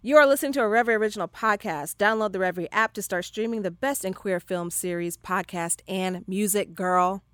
You are listening to a Revry Original podcast. Download the Revry app to start streaming the best in queer film series, podcast, and music, girl.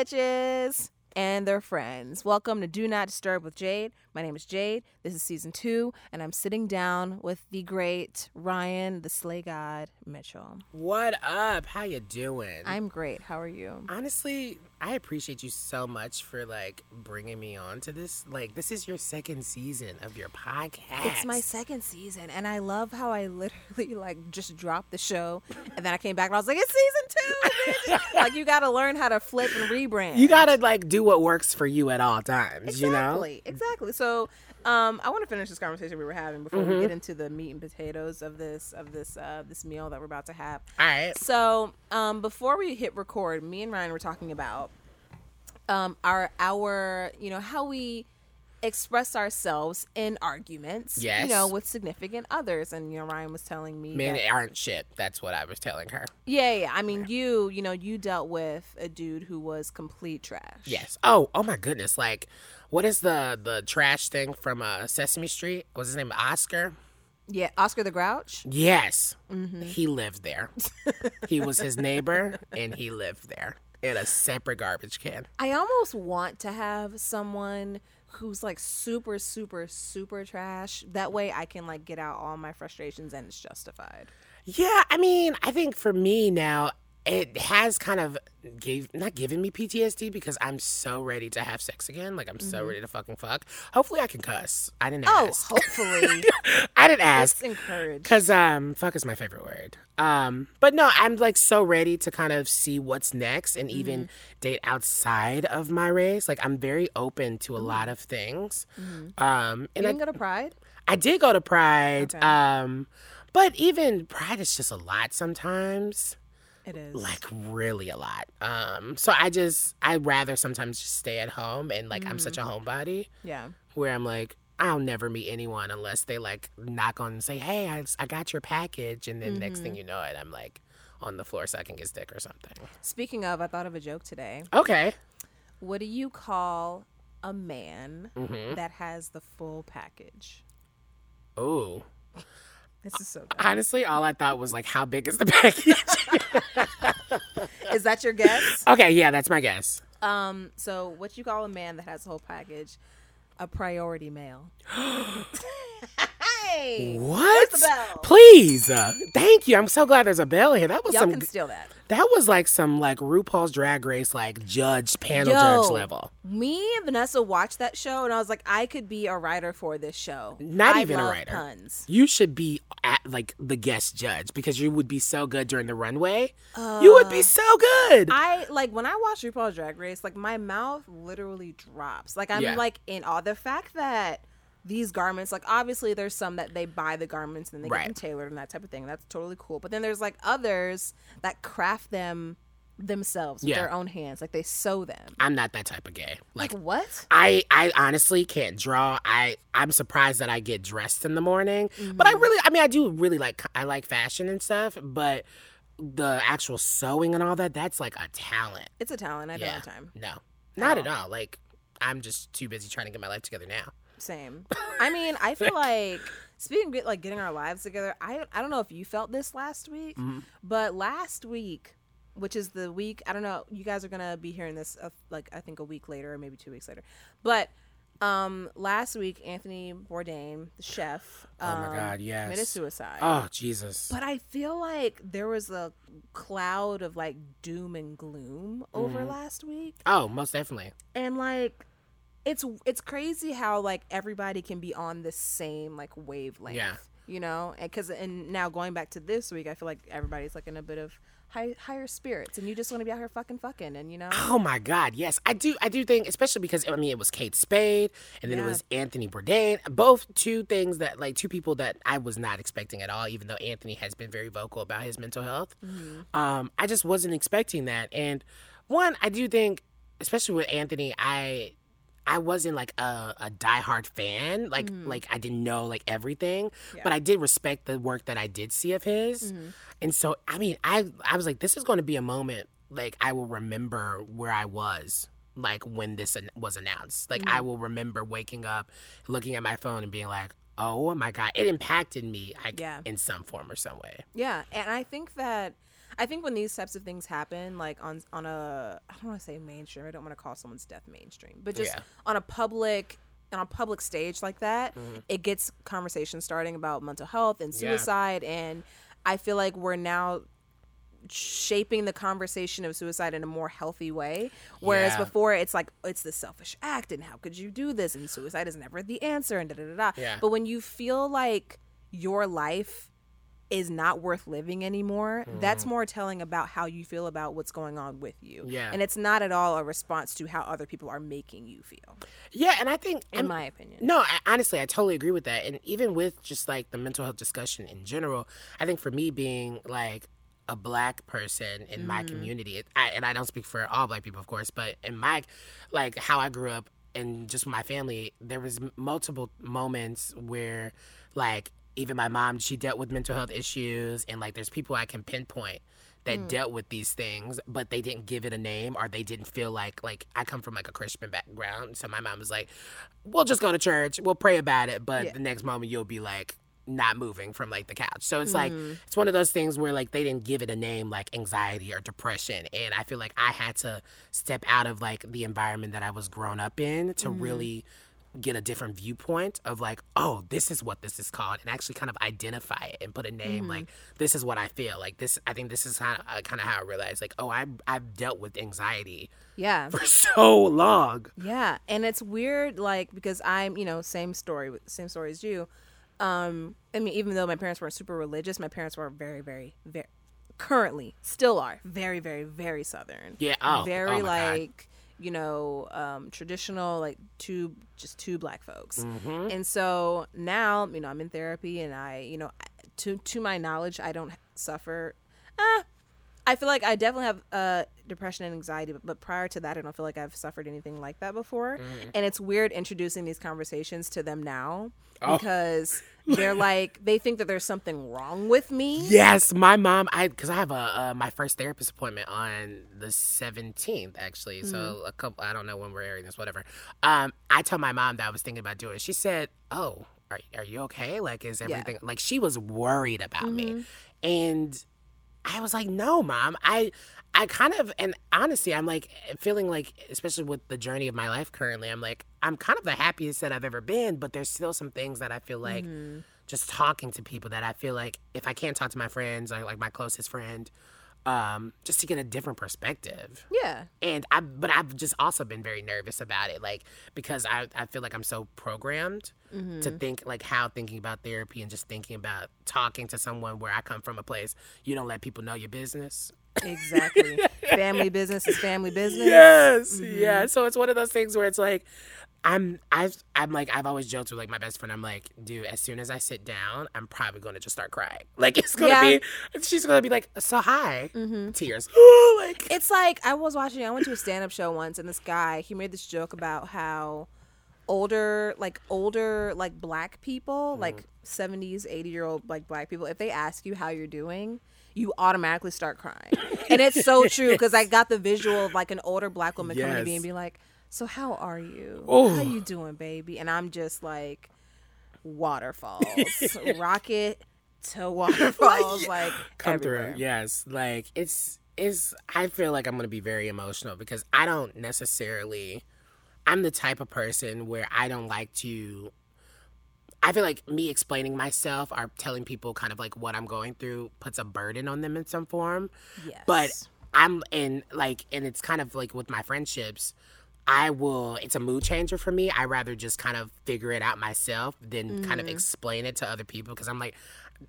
Bitches? And their friends. Welcome to Do Not Disturb with Jade. My name is Jade. This is season two, and I'm sitting down with the great Ryan, the Slay God Mitchell. What up? How you doing? I'm great. How are you? Honestly, I appreciate you so much for like bringing me on to this. Like, this is your second season of your podcast. It's my second season, and I love how I literally like just dropped the show, and then I came back and I was like, "It's season two, bitch!" like you got to learn how to flip and rebrand. You gotta like do what works for you at all times. You know. Exactly, exactly. So, um, I want to finish this conversation we were having before Mm-hmm. we get into the meat and potatoes of this of this uh, this meal that we're about to have. All right. So, um, before we hit record, me and Ryan were talking about um, our our you know how we express ourselves in arguments. Yes. You know, with significant others, and you know, Ryan was telling me Men that- aren't shit. That's what I was telling her. yeah, yeah. I mean, you you know, you dealt with a dude who was complete trash. Yes. Oh, oh my goodness. Like, what is the the trash thing from uh, Sesame Street? Was his name Oscar? Yeah, Oscar the Grouch. Yes. Mm-hmm. He lived there. he was his neighbor, and he lived there in a separate garbage can. I almost want to have someone who's like super, super, super trash. That way I can like get out all my frustrations and it's justified. Yeah, I mean, I think for me now, it has kind of gave not given me PTSD because I'm so ready to have sex again. Like I'm so ready to fucking fuck. Hopefully, I can cuss. I didn't Oh, ask. hopefully. I didn't ask encouraged. because um, fuck is my favorite word. Um, but no, I'm like so ready to kind of see what's next and even date outside of my race. Like I'm very open to a lot of things. Um, and I, didn't go to Pride? I did go to Pride. Okay. Um, but even Pride is just a lot sometimes It is. like really a lot. Um, so I just I'd rather sometimes just stay at home and like I'm such a homebody yeah. where I'm like I'll never meet anyone unless they like knock on and say, "Hey, I, I got your package," and then next thing you know it, I'm like on the floor sucking his dick or something. Speaking of, I thought of a joke today. Okay. What do you call a man Mm-hmm. that has the full package? Ooh. This is so good. Honestly, all I thought was like, how big is the package? Is that your guess? okay, yeah, that's my guess. Um, so what you call a man that has a whole package? A priority male. hey, What? Please, uh, thank you. I'm so glad there's a bell here. That was y'all some. can steal that. That was like some like RuPaul's Drag Race like judge panel Yo. judge level. Me and Vanessa watched that show, and I was like, I could be a writer for this show. Not I even a writer. Puns. You should be at like the guest judge because you would be so good during the runway. you would be so good. I like when I watch RuPaul's Drag Race, like my mouth literally drops. Like I'm Yeah. like in awe. The fact that these garments, like obviously there's some that they buy the garments and then they Right. get them tailored and that type of thing. That's totally cool. But then there's like others that craft them themselves with Yeah. their own hands. Like they sew them. I'm not that type of gay. Like Like what? I, I honestly can't draw. I, I'm surprised that I get dressed in the morning. But I mm-hmm. really, I mean, I do really like, I like fashion and stuff. But the actual sewing and all that, that's like a talent. It's a talent. I don't Yeah. have time. No, not at all. Like I'm just too busy trying to get my life together now. Same. I mean, I feel like speaking of like getting our lives together. I I don't know if you felt this last week, Mm-hmm. but last week, which is the week I don't know. You guys are gonna be hearing this uh, like I think a week later or maybe two weeks later, but. Um, last week, Anthony Bourdain, the chef, Oh my um, God, yes. committed suicide. Oh Jesus. But I feel like there was a cloud of like doom and gloom over Mm-hmm. last week Oh, most definitely. and like it's it's crazy how like everybody can be on the same like wavelength Yeah. you know, because and now going back to this week, I feel like everybody's like in a bit of high, higher spirits, and you just want to be out here fucking fucking, and you know, Oh my God, yes, I do. I do think, especially because I mean, it was Kate Spade, and then it was Anthony Bourdain. Both two things that, like, two people that I was not expecting at all. Even though Anthony has been very vocal about his mental health, um, I just wasn't expecting that. And one, I do think, especially with Anthony, I. I wasn't like a, a diehard fan, like mm. like I didn't know like everything, but I did respect the work that I did see of his, mm-hmm. and so I mean I I was like this is going to be a moment like I will remember where I was like when this an- was announced. Like I mm. will remember waking up, looking at my phone and being like, "Oh my god, it impacted me like Yeah. in some form or some way." Yeah, and I think that I think when these types of things happen, like on on a I don't want to say mainstream. I don't want to call someone's death mainstream, but just Yeah. on a public on a public stage like that, Mm-hmm. it gets conversation starting about mental health and Yeah. suicide, and I feel like we're now shaping the conversation of suicide in a more healthy way whereas Yeah. before it's like it's the selfish act and how could you do this and suicide is never the answer and da da da da Yeah. but when you feel like your life is not worth living anymore, that's mm. more telling about how you feel about what's going on with you. Yeah. And it's not at all a response to how other people are making you feel, Yeah, and I think in I'm- my opinion. No, I, honestly, I totally agree with that. And even with just like the mental health discussion in general, I think for me being like a black person in my mm-hmm. community, it, I, and I don't speak for all black people, of course, but in my like how I grew up and just my family, there was m- multiple moments where like even my mom, she dealt with mental health issues, and like there's people I can pinpoint that dealt with these things but they didn't give it a name or they didn't feel like like i come from like a christian background so my mom was like we'll just go to church we'll pray about it but Yeah. the next moment you'll be like not moving from like the couch so it's Mm-hmm. like it's one of those things where like they didn't give it a name like anxiety or depression and i feel like i had to step out of like the environment that i was grown up in to Mm-hmm. really get a different viewpoint of like oh this is what this is called and actually kind of identify it and put a name Mm-hmm. like this is what i feel like this i think this is how uh, kind of how i realized like oh I, i've dealt with anxiety Yeah. for so long Yeah, and it's weird, like because I'm, you know, same story, same story as you. Um, I mean, even though my parents weren't super religious, my parents were very, very, very, currently still are very, very, very southern. Yeah, oh, very oh my God. You know, um, traditional, like two, just two black folks. Mm-hmm. And so now, you know, I'm in therapy, and I, you know, to to my knowledge, I don't suffer. Ah, I feel like I definitely have uh, depression and anxiety, but, but prior to that, I don't feel like I've suffered anything like that before. Mm. And it's weird introducing these conversations to them now Oh. because they're like they think that there's something wrong with me. Yes, my mom. I because I have a uh, my first therapist appointment on the seventeenth, actually. So a couple. I don't know when we're airing this. Whatever. Um, I told my mom that I was thinking about doing it. She said, "Oh, are are you okay? Like, is everything like?" She was worried about me, and I was like, "No, mom. I." I kind of, and honestly, I'm like feeling like, especially with the journey of my life currently, I'm like, I'm kind of the happiest that I've ever been, but there's still some things that I feel like mm-hmm. just talking to people that I feel like if I can't talk to my friends or like my closest friend, um, just to get a different perspective. Yeah. And I, but I've just also been very nervous about it, like because I, I feel like I'm so programmed to think like how thinking about therapy and just thinking about talking to someone where I come from a place you don't let people know your business. Exactly. family business is family business. Yes, yeah. So it's one of those things where it's like, I'm, I've, I'm like, I've always joked with like my best friend. I'm like, dude, as soon as I sit down, I'm probably going to just start crying. Like it's gonna Yeah. be, she's gonna be like, so hi, mm-hmm. tears. like, It's like I was watching. I went to a stand-up show once, and this guy he made this joke about how older, like older, like black people, mm-hmm. like seventies, eighty-year-old like black people, if they ask you how you're doing, you automatically start crying, and it's so true because I got the visual of like an older black woman coming to me and be like, "So how are you? Oh. How you doing, baby?" And I'm just like, waterfalls, rocket to waterfalls, like come everywhere. through. Yes, like it's, it's. I feel like I'm gonna be very emotional because I don't necessarily. I'm the type of person where I don't like to I feel like me explaining myself or telling people kind of like what I'm going through puts a burden on them in some form. Yes. But I'm in like, and it's kind of like with my friendships, I will. It's a mood changer for me. I rather just kind of figure it out myself than kind of Mm-hmm. explain it to other people because I'm like,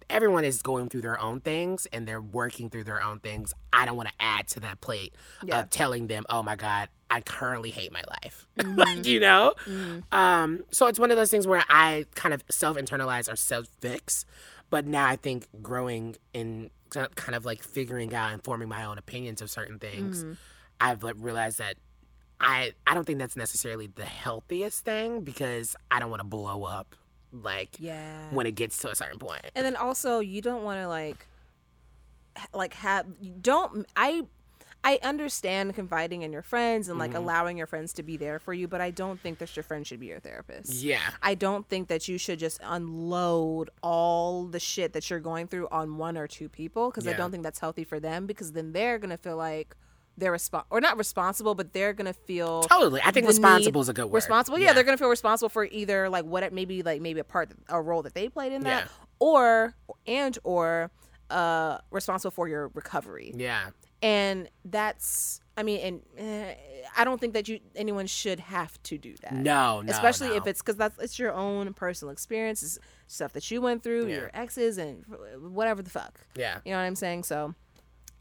everyone is going through their own things and they're working through their own things. I don't want to add to that plate Yeah. of telling them, oh my god, I currently hate my life. Mm-hmm. like you know. Um, so it's one of those things where I kind of self internalize or self fix, but now I think growing in kind of like figuring out and forming my own opinions of certain things, Mm-hmm. I've like, realized that I I don't think that's necessarily the healthiest thing because I don't want to blow up like Yeah. when it gets to a certain point. And then also you don't want to like like have don't I I understand confiding in your friends and Mm-hmm. like allowing your friends to be there for you, but I don't think that your friend should be your therapist. Yeah. I don't think that you should just unload all the shit that you're going through on one or two people because I don't think that's healthy for them because then they're going to feel like they're responsible or not responsible, but they're going to feel Totally. I think responsible need- is a good word. Responsible, yeah, they're gonna feel responsible for either like what it maybe like maybe a part a role that they played in that, Yeah. or and or uh responsible for your recovery. Yeah. And that's I mean, and eh, I don't think that you anyone should have to do that. No, no. Especially no. if it's because that's it's your own personal experiences, stuff that you went through, Yeah. your exes, and whatever the fuck. Yeah. You know what I'm saying? So,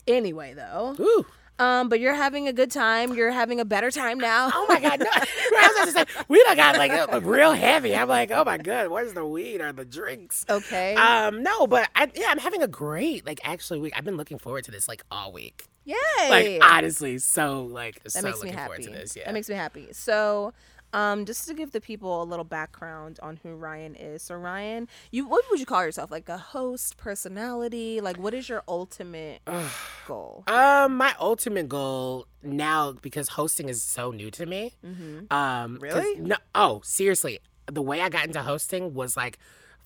anyway, though, Ooh. Um, but you're having a good time. You're having a better time now. Oh my god, no! I was about to say we done got like uh, real heavy. I'm like, oh my god, where's the weed or the drinks? Okay. Um, no, but I, yeah, I'm having a great like actually week. I've been looking forward to this like all week. Yay! Like honestly, so like that so makes me happy. forward to this. Yeah. That makes me happy. So, um, just to give the people a little background on who Ryan is. So, Ryan, you what would you call yourself? Like a host, personality? Like, what is your ultimate goal? Um, my ultimate goal now because hosting is so new to me. Mm-hmm. Um, Really? No. Oh, seriously. The way I got into hosting was like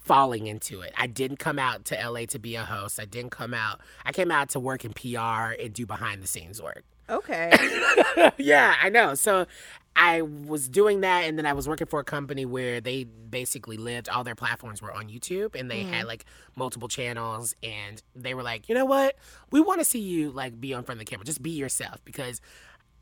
falling into it. I didn't come out to LA to be a host. I didn't come out. I came out to work in PR and do behind the scenes work. Okay. yeah, I know. So I was doing that, and then I was working for a company where they basically lived. All their platforms were on YouTube, and they had mm-hmm. like multiple channels. And they were like, you know what? We want to see you like be on front of the camera. Just be yourself because.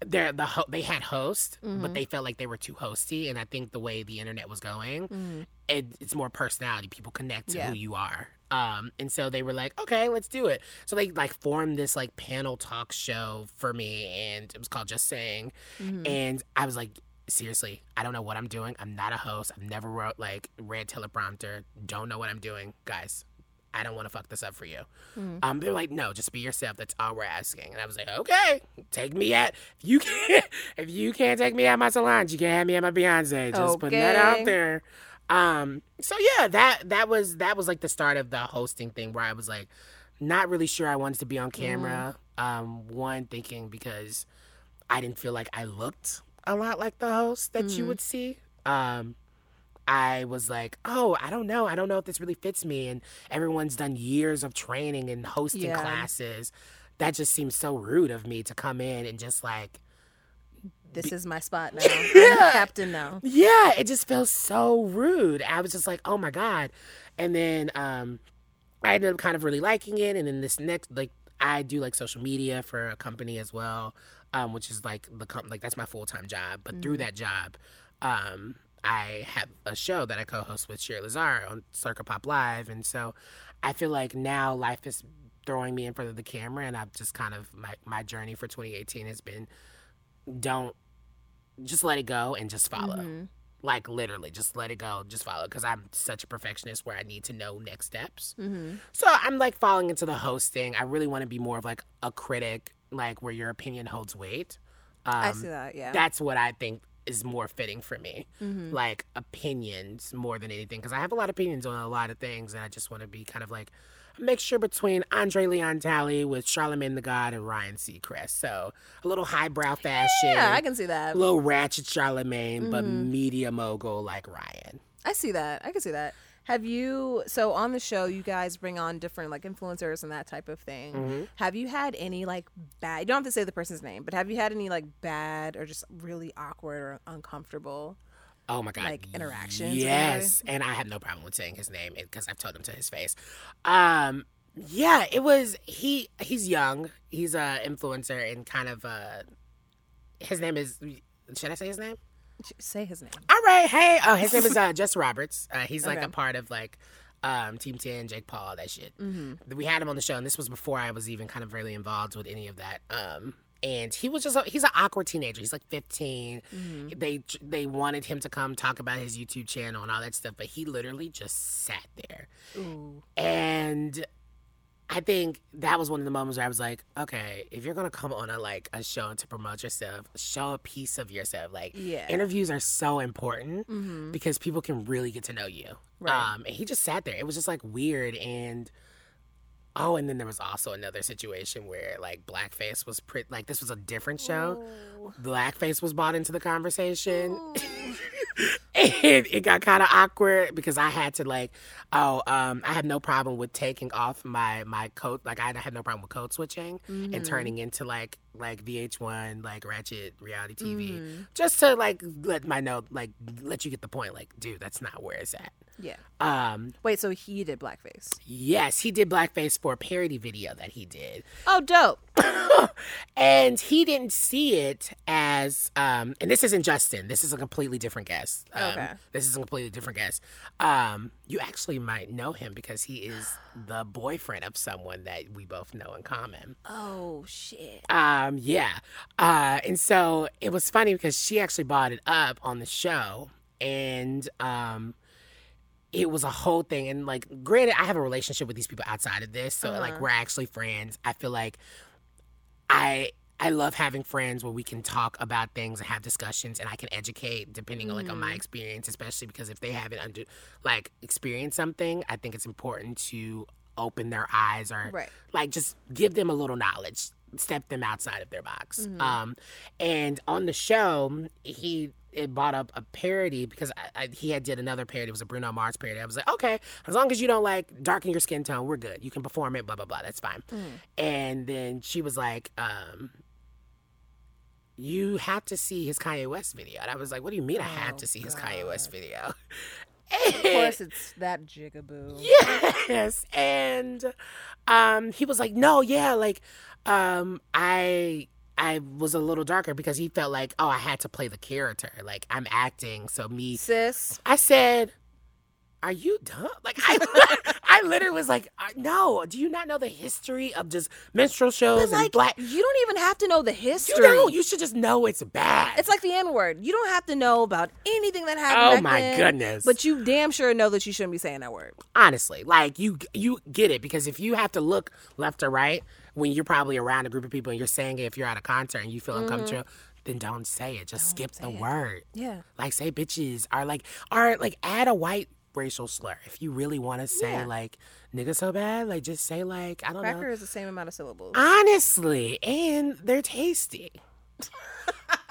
They're the ho- they had hosts, but mm-hmm. they felt like they were too hosty, and I think the way the internet was going, mm-hmm. it, it's more personality. People connect to Yeah. who you are. Um, and so they were like, okay, let's do it. So they like formed this like panel talk show for me, and it was called Just Saying. And I was like, seriously, I don't know what I'm doing. I'm not a host. I've never wrote like read teleprompter. Don't know what I'm doing, guys. I don't want to fuck this up for you. Um, they're like, no, just be yourself. That's all we're asking. And I was like, okay, take me at if you can't if you can't take me at my Solange, you can't have me at my Beyonce. Just putting that out there. Um, so yeah, that that was that was like the start of the hosting thing where I was like, not really sure I wanted to be on camera. Um, one thinking because I didn't feel like I looked a lot like the host that you would see. Um, I was like, oh, I don't know. I don't know if this really fits me. And everyone's done years of training and hosting Yeah. classes. That just seems so rude of me to come in and just like, this is my spot now. I'm captain now. yeah, it just feels so rude. I was just like, oh my God. And then um, I ended up kind of really liking it. And then this next, like, I do like social media for a company as well, um, which is like the com- like that's my full time job. But through that job, um, I have a show that I co-host with Shira Lazar on Circa Pop Live, and so I feel like now life is throwing me in front of the camera, and I've just kind of my my journey for 2018 has been don't just let it go and just follow. Like literally, just let it go, just follow. Because I'm such a perfectionist where I need to know next steps. Mm-hmm. So I'm like falling into the hosting. I really want to be more of like a critic, like where your opinion holds weight. Um, I see that. Yeah. That's what I think is more fitting for me. Mm-hmm. Like opinions more than anything. Because I have a lot of opinions on a lot of things, and I just want to be kind of like mixture between Andre Leon Talley with Charlemagne the God and Ryan Seacrest. So a little highbrow fashion. yeah, I can see that. a little ratchet Charlemagne, but Mm-hmm. media mogul like Ryan. I see that. I can see that. Have you so on the show you guys bring on different like influencers and that type of thing. Mm-hmm. Have you had any like bad you don't have to say the person's name, but have you had any like bad or just really awkward or uncomfortable Oh my god! Like, interactions Yes, and I have no problem with saying his name because I've told him to his face. Um, yeah, it was he. He's young. He's a influencer and kind of uh, his name is should I say his name? Say his name. All right. Hey. Oh, his name is uh, Justin Roberts. Uh, he's like Okay. a part of like um, Team 10, Jake Paul, that shit. Mm-hmm. We had him on the show, and this was before I was even kind of really involved with any of that. Um, and he was just a, he's an awkward teenager. He's like 15. They they wanted him to come talk about his YouTube channel and all that stuff, but he literally just sat there. Ooh. And I think that was one of the moments where I was like, okay, if you're gonna come on a like a show to promote yourself, show a piece of yourself. Like Yeah. interviews are so important because people can really get to know you. Right. Um, and he just sat there. It was just like weird and oh, and then there was also another situation where like blackface was pretty like this was a different show. Blackface was brought into the conversation. and it got kind of awkward because I had to like, oh, um, I had no problem with taking off my my coat. Like I had no problem with code switching and turning into like like VH1 like Ratchet reality TV, just to like let my know like let you get the point. Like, dude, that's not where it's at. Yeah. Um, Wait, so he did blackface. yes, he did blackface for a parody video that he did. Oh, dope. and he didn't see it as um and this isn't justin this is a completely different guest um, Okay. this is a completely different guest um you actually might know him because he is the boyfriend of someone that we both know in common Oh shit. um yeah. Uh and so it was funny because she actually brought it up on the show and um it was a whole thing. And like granted i have a relationship with these people outside of this. So like we're actually friends. I feel like i i love having friends where we can talk about things and have discussions and i can educate depending on like on my experience especially because if they haven't under like experienced something i think it's important to open their eyes or Right. like just give them a little knowledge step them outside of their box. Um and on the show he it brought up a parody because I, I, he had did another parody. It was a bruno mars parody. I was like okay as long as you don't like darken your skin tone we're good. You can perform it blah blah blah. That's fine. And then she was like um you have to see his Kanye West video. And I was like, what do you mean I have Oh, to see his Kanye West video? Of course, it's that jigaboo. yes. And um he was like no yeah like um i i was a little darker because he felt like oh i had to play the character like i'm acting so me Sis. i said are you dumb like i i literally was like uh, no do you not know the history of just minstrel shows and black you don't even have to know the history. you don't you should just know it's bad It's like the N word. You don't have to know about anything that happened. Oh my then, goodness. But you damn sure know that you shouldn't be saying that word. honestly like you you get it because if you have to look left or right when you're probably around a group of people and you're saying it if you're at a concert and you feel mm-hmm. uncomfortable then don't say it just skip the word Yeah. like say bitches or like or like add a white racial slur if you really want to say Yeah. like nigga so bad like just say like i don't Cracker know is the same amount of syllables. honestly and they're tasty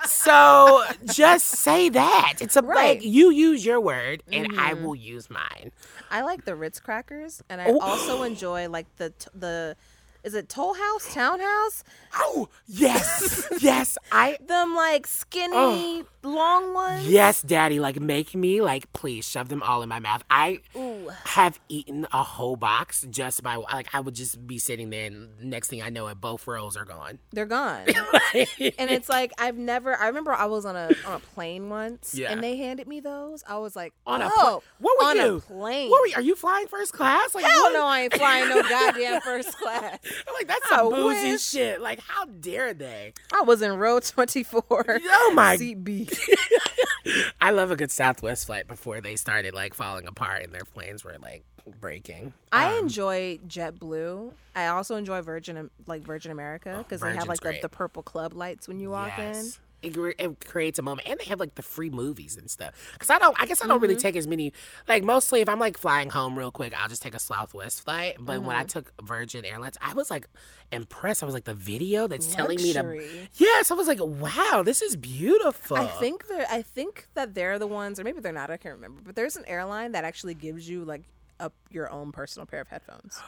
so just say that it's a Right. like you use your word and i mm-hmm. will use mine I like the Ritz crackers, and I Oh. also enjoy like the t- the is it Toll House, Townhouse? Oh, yes. yes. I Them like skinny oh. long ones. yes, daddy, like make me like please shove them all in my mouth. I Ooh. have eaten a whole box just by like I would just be sitting there and next thing I know it both rows are gone. They're gone. and it's like I've never. I remember I was on a on a plane once, Yeah. and they handed me those. I was like, on a oh, what were on you? a plane. What were you? Are you flying first class? Like Hell what? no, I ain't flying no goddamn first class. I'm like that's I some boozy wish. shit. Like how dare they? I was in row twenty four. Oh my seat B. I love a good Southwest flight before they started like falling apart and their planes were like breaking. I Um, enjoy JetBlue. I also enjoy Virgin, like Virgin America, because they have like the, the purple club lights when you walk in. It, it creates a moment, and they have like the free movies and stuff. Because I don't, I guess I don't really Mm-hmm. take as many. Like mostly, if I'm like flying home real quick, I'll just take a Southwest flight. But when Mm-hmm. I took Virgin Airlines, I was like impressed. I was like the video that's telling me to. Luxury. Yes, I was like, wow, this is beautiful. I think they're. I think that they're the ones, or maybe they're not. I can't remember. But there's an airline that actually gives you like up your own personal pair of headphones.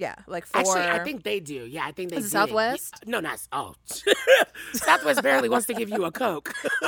Yeah, like for Actually, I think they do. Yeah, I think they it. Southwest? Yeah, no, not oh. Southwest barely wants to give you a Coke.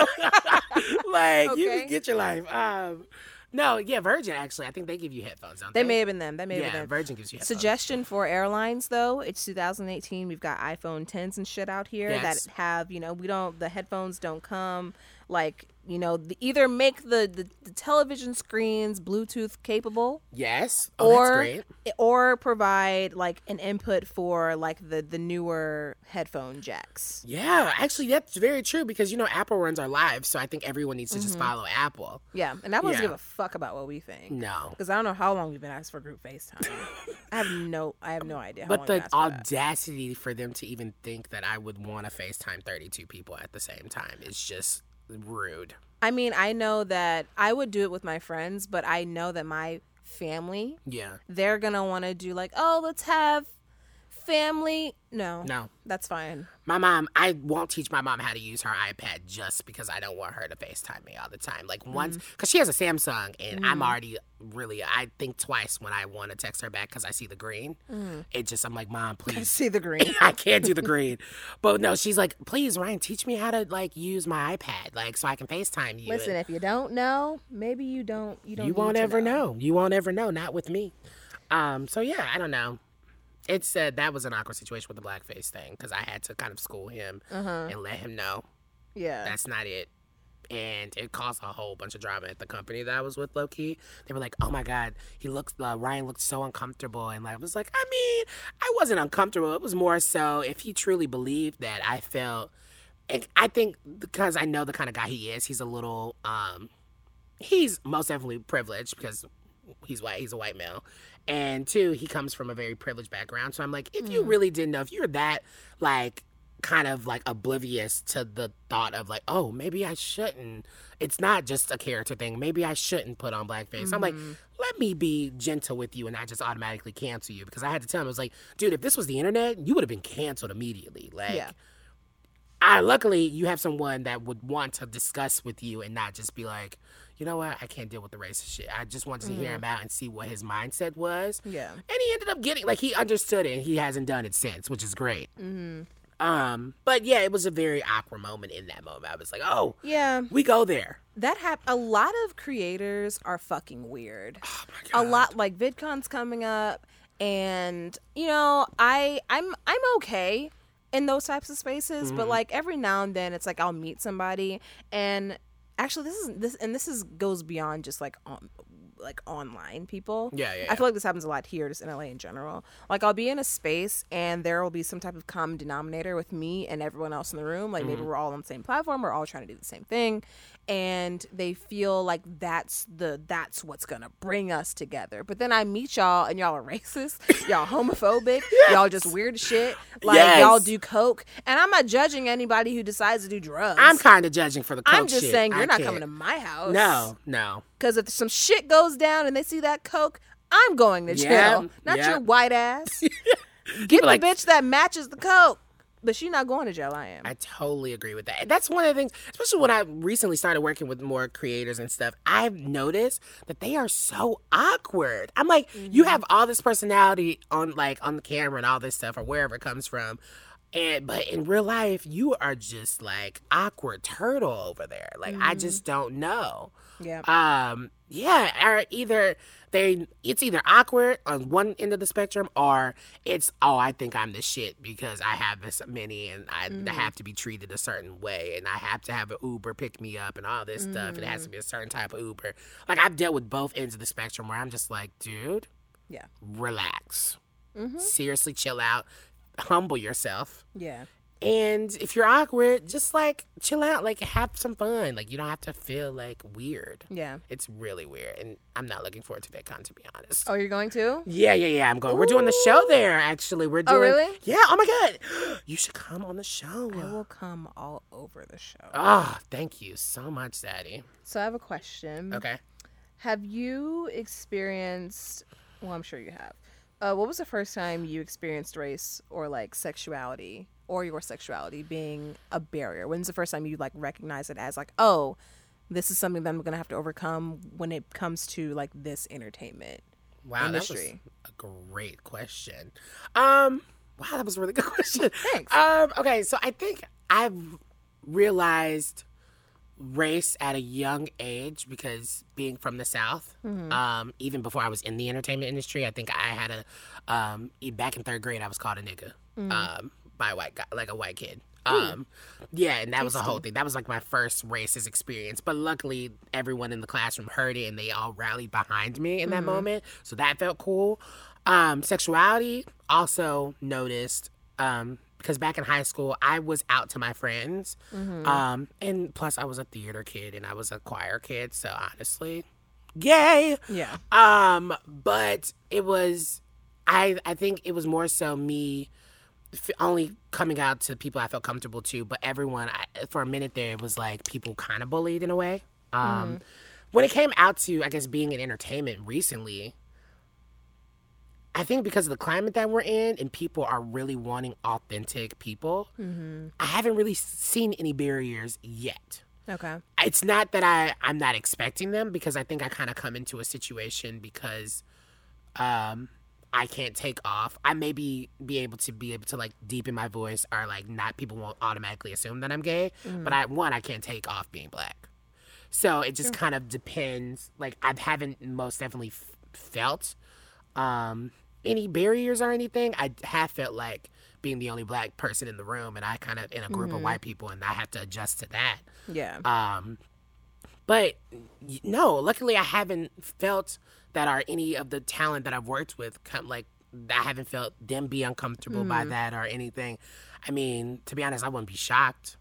like you can get your life. Um, No, yeah, Virgin actually. I think they give you headphones, don't They they? may have been them. They may have been them. Virgin gives you headphones. Suggestion for airlines though, it's 2018. We've got iPhone 10s and shit out here Yes. that have, you know, we don't the headphones don't come like, you know, the, either make the, the the television screens Bluetooth capable Yes. Oh, that's or great. or provide like an input for like the the newer headphone jacks. Yeah, actually, that's very true because you know Apple runs our lives, so I think everyone needs to Mm-hmm. just follow Apple. Yeah, and I doesn't give a fuck about what we think. No, Because I don't know how long we've been asked for group FaceTime. I have no, I have no idea. How but the we've for audacity for them to even think that I would want to FaceTime 32 people at the same time is just rude. I mean, I know that I would do it with my friends, but I know that my family, Yeah. they're gonna want to do like, oh, let's have family. No, No. that's fine. My mom, I won't teach my mom how to use her iPad just because I don't want her to FaceTime me all the time. Like once, Mm-hmm. because she has a Samsung, and I'm already really, I think twice when I want to text her back because I see the green. Mm. It just, I'm like, Mom, please. See the green. I can't do the green. But no, she's like, please, Ryan, teach me how to like use my iPad, like so I can FaceTime you. Listen, And if you don't know, maybe you don't. You don't. you won't ever know. You won't ever know. Not with me. Um. So yeah, I don't know. It said that was an awkward situation with the blackface thing because I had to kind of school him Uh-huh. and let him know Yeah. that's not it. And it caused a whole bunch of drama at the company that I was with, low key. They were like, "Oh my god, he looks uh, Ryan looked so uncomfortable," and like, I was like, "I mean, I wasn't uncomfortable. It was more so if he truly believed that I felt." I think because I know the kind of guy he is, he's a little, um, he's most definitely privileged because he's white. He's a white male, and two, he comes from a very privileged background. So I'm like, if you hmm. really didn't know, if you're that like kind of like oblivious to the thought of like, oh, maybe I shouldn't. It's not just a character thing. Maybe I shouldn't put on blackface. I'm like, mm-hmm. let me be gentle with you and not just automatically cancel you because I had to tell him I was like, dude, if this was the internet, you would have been canceled immediately. Like. Yeah. I luckily you have someone that would want to discuss with you and not just be like, you know what, I can't deal with the racist shit. I just wanted to hear him out and see what his mindset was. Yeah. And he ended up getting like he understood it and he hasn't done it since, which is great. Mm-hmm. Um, but yeah, it was a very awkward moment in that moment. I was like, oh, Yeah. we go there. That hap- A lot of creators are fucking weird. Oh my a lot like VidCon's coming up, and you know, I I'm I'm okay in those types of spaces, Mm-hmm. but like every now and then, it's like I'll meet somebody, and actually, this is this and this is goes beyond just like on like online people. Yeah, yeah, I feel like this happens a lot here, just in LA in general. Like I'll be in a space and there will be some type of common denominator with me and everyone else in the room. Like maybe mm-hmm. we're all on the same platform, we're all trying to do the same thing, and they feel like that's the that's what's gonna bring us together. But then I meet y'all and y'all are racist, y'all homophobic, y'all just weird shit. Like Yes. y'all do coke, and I'm not judging anybody who decides to do drugs. I'm kind of judging for the coke I'm just shit. saying you're I not can't. coming to my house. No, no. Because if some shit goes down and they see that coke, I'm going to jail. Yeah, Not yeah. your white ass. Get the bitch that matches the coke. But she's not going to jail. I am. I totally agree with that. That's one of the things, especially when I recently started working with more creators and stuff, I've noticed that they are so awkward. I'm like, you mm-hmm. have all this personality on like on the camera and all this stuff or wherever it comes from. And but in real life, you are just like awkward turtle over there. Like I mm-hmm. just don't know. Yeah. Um, yeah, or either they it's either awkward on one end of the spectrum or it's oh I think I'm the shit because I have this many and I mm-hmm. have to be treated a certain way and I have to have an Uber pick me up and all this stuff. It has to mm-hmm. be a certain type of Uber. Like I've dealt with both ends of the spectrum where I'm just like, dude, yeah. relax. Mm-hmm. Seriously, chill out. Humble yourself. Yeah. And if you're awkward, just like chill out, like have some fun. Like you don't have to feel like weird. Yeah. It's really weird, and I'm not looking forward to VidCon to be honest. Oh, you're going to? Yeah, yeah, yeah. I'm going. We're doing the show there. Actually, we're doing. Oh, really? Yeah. Oh my god, you should come on the show. I will come all over the show. Oh, thank you so much, Daddy. So I have a question. Okay. Have you experienced? Well, I'm sure you have. Uh, what was the first time you experienced race or like sexuality or your sexuality being a barrier? When's the first time you like recognize it as like, oh, this is something that I'm gonna have to overcome when it comes to like this entertainment? Wow, Industry. that was a great question. Um, wow, that was a really good question. Thanks. Um, okay, so I think I've realized race at a young age because being from the South, um, even before I was in the entertainment industry, I think I had a um, back in third grade I was called a nigga um, by a white guy, like a white kid. Um, yeah, and that was a whole thing. That was like my first racist experience. But luckily, everyone in the classroom heard it and they all rallied behind me in that moment. So that felt cool. Um, sexuality also noticed um, because back in high school, I was out to my friends. Um, and plus, I was a theater kid and I was a choir kid. So honestly, yay. Yeah. Um, but it was, I I think it was more so me only coming out to people I felt comfortable to, but everyone I, for a minute there it was like people kind of bullied in a way. Um, when it came out to I guess being in entertainment recently. I think because of the climate that we're in and people are really wanting authentic people, I haven't really seen any barriers yet Okay. it's not that I I'm not expecting them because I think I kind of come into a situation because um I can't take off. I maybe be be able to be able to like deepen my voice or like not people won't automatically assume that I'm gay, but I one I can't take off being black. So it just kind of depends. Like I haven't most definitely f- felt um any barriers or anything. I have felt like being the only black person in the room and I kind of in a group of white people and I have to adjust to that. Yeah. Um, but no, luckily I haven't felt that are any of the talent that I've worked with come like I haven't felt them be uncomfortable by hmm. that or anything. I mean, to be honest, I wouldn't be shocked.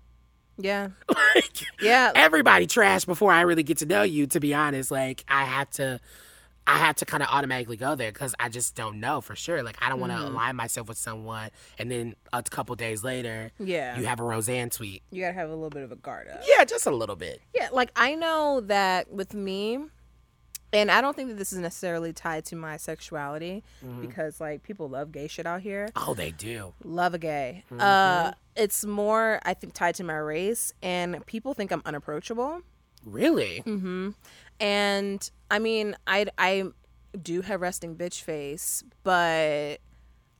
yeah. like, Yeah. everybody trash before I really get to know you. To be honest, like I have to, I have to kind of automatically go there because I just don't know for sure. Like I don't want to mm-hmm. align myself with someone, and then a couple days later, Yeah. you have a Roseanne tweet. You gotta have a little bit of a guard up. Yeah, just a little bit. Yeah, like I know that with me, and I don't think that this is necessarily tied to my sexuality because like people love gay shit out here. Oh, they do. Love a gay. Uh, it's more I think tied to my race, and people think I'm unapproachable. Really? Mm-hmm. And I mean, I I do have resting bitch face, but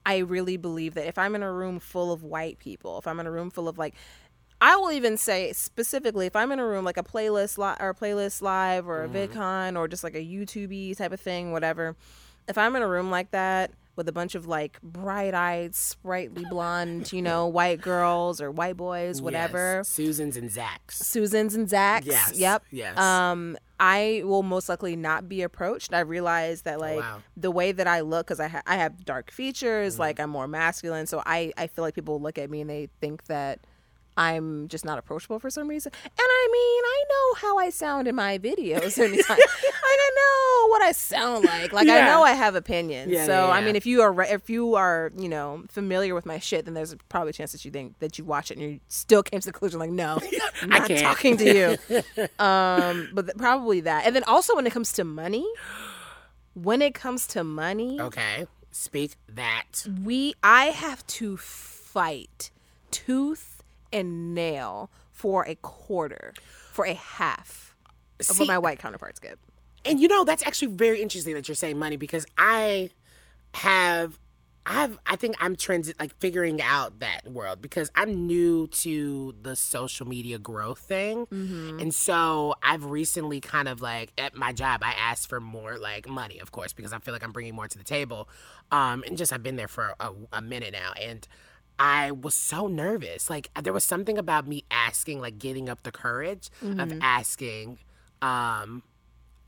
I really believe that if I'm in a room full of white people, if I'm in a room full of like I will even say specifically if I'm in a room like a playlist li- or a playlist live or a VidCon or just like a YouTube type of thing, whatever. If I'm in a room like that with a bunch of like bright-eyed, sprightly blonde, you know, white girls or white boys, whatever. Yes. Susans and Zach's. Susans and Zach's. Yes, Yep. yes. Um, I will most likely not be approached. I realize that like Oh, wow. the way that I look, because I ha- I have dark features, like I'm more masculine, so I I feel like people look at me and they think that I'm just not approachable for some reason. And I mean, I know how I sound in my videos like I know what I sound like. Like I know I have opinions. Yeah, so yeah, I mean, if you are if you are you know familiar with my shit, then there's probably a chance that you think that you watch it and you still came to the conclusion like, no, I'm I not talking to you. um, but th- probably that. And then also when it comes to money, when it comes to money, Okay. Speak that. we I have to fight tooth and nail for a quarter, for a half of what my white counterparts get. And you know, that's actually very interesting that you're saying money because I have I've I think I'm transit like figuring out that world because I'm new to the social media growth thing. And so I've recently kind of like at my job I asked for more like money, of course, because I feel like I'm bringing more to the table. Um and just I've been there for a, a minute now and I was so nervous. Like there was something about me asking, like getting up the courage of asking um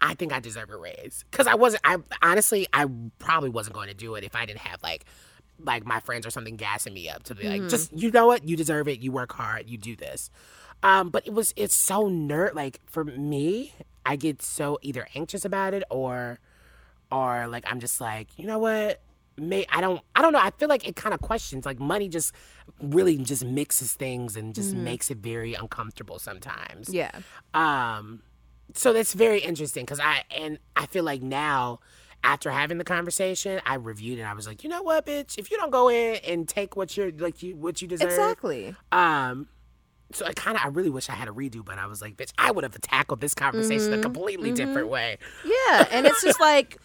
I think I deserve a raise because I wasn't. I honestly, I probably wasn't going to do it if I didn't have like, like my friends or something gassing me up to be like, just you know what, you deserve it. You work hard. You do this. Um, but it was it's so nerd. Like for me, I get so either anxious about it or, or like I'm just like, you know what. May I don't I don't know. I feel like it kind of questions like money just really just mixes things and just makes it very uncomfortable sometimes. Yeah. Um, so that's very interesting because I and I feel like now after having the conversation, I reviewed it. I was like, you know what, bitch, if you don't go in and take what you're like you what you deserve, Exactly. um. So I kind of, I really wish I had a redo, but I was like, bitch, I would have tackled this conversation a completely different way. Yeah, and it's just like,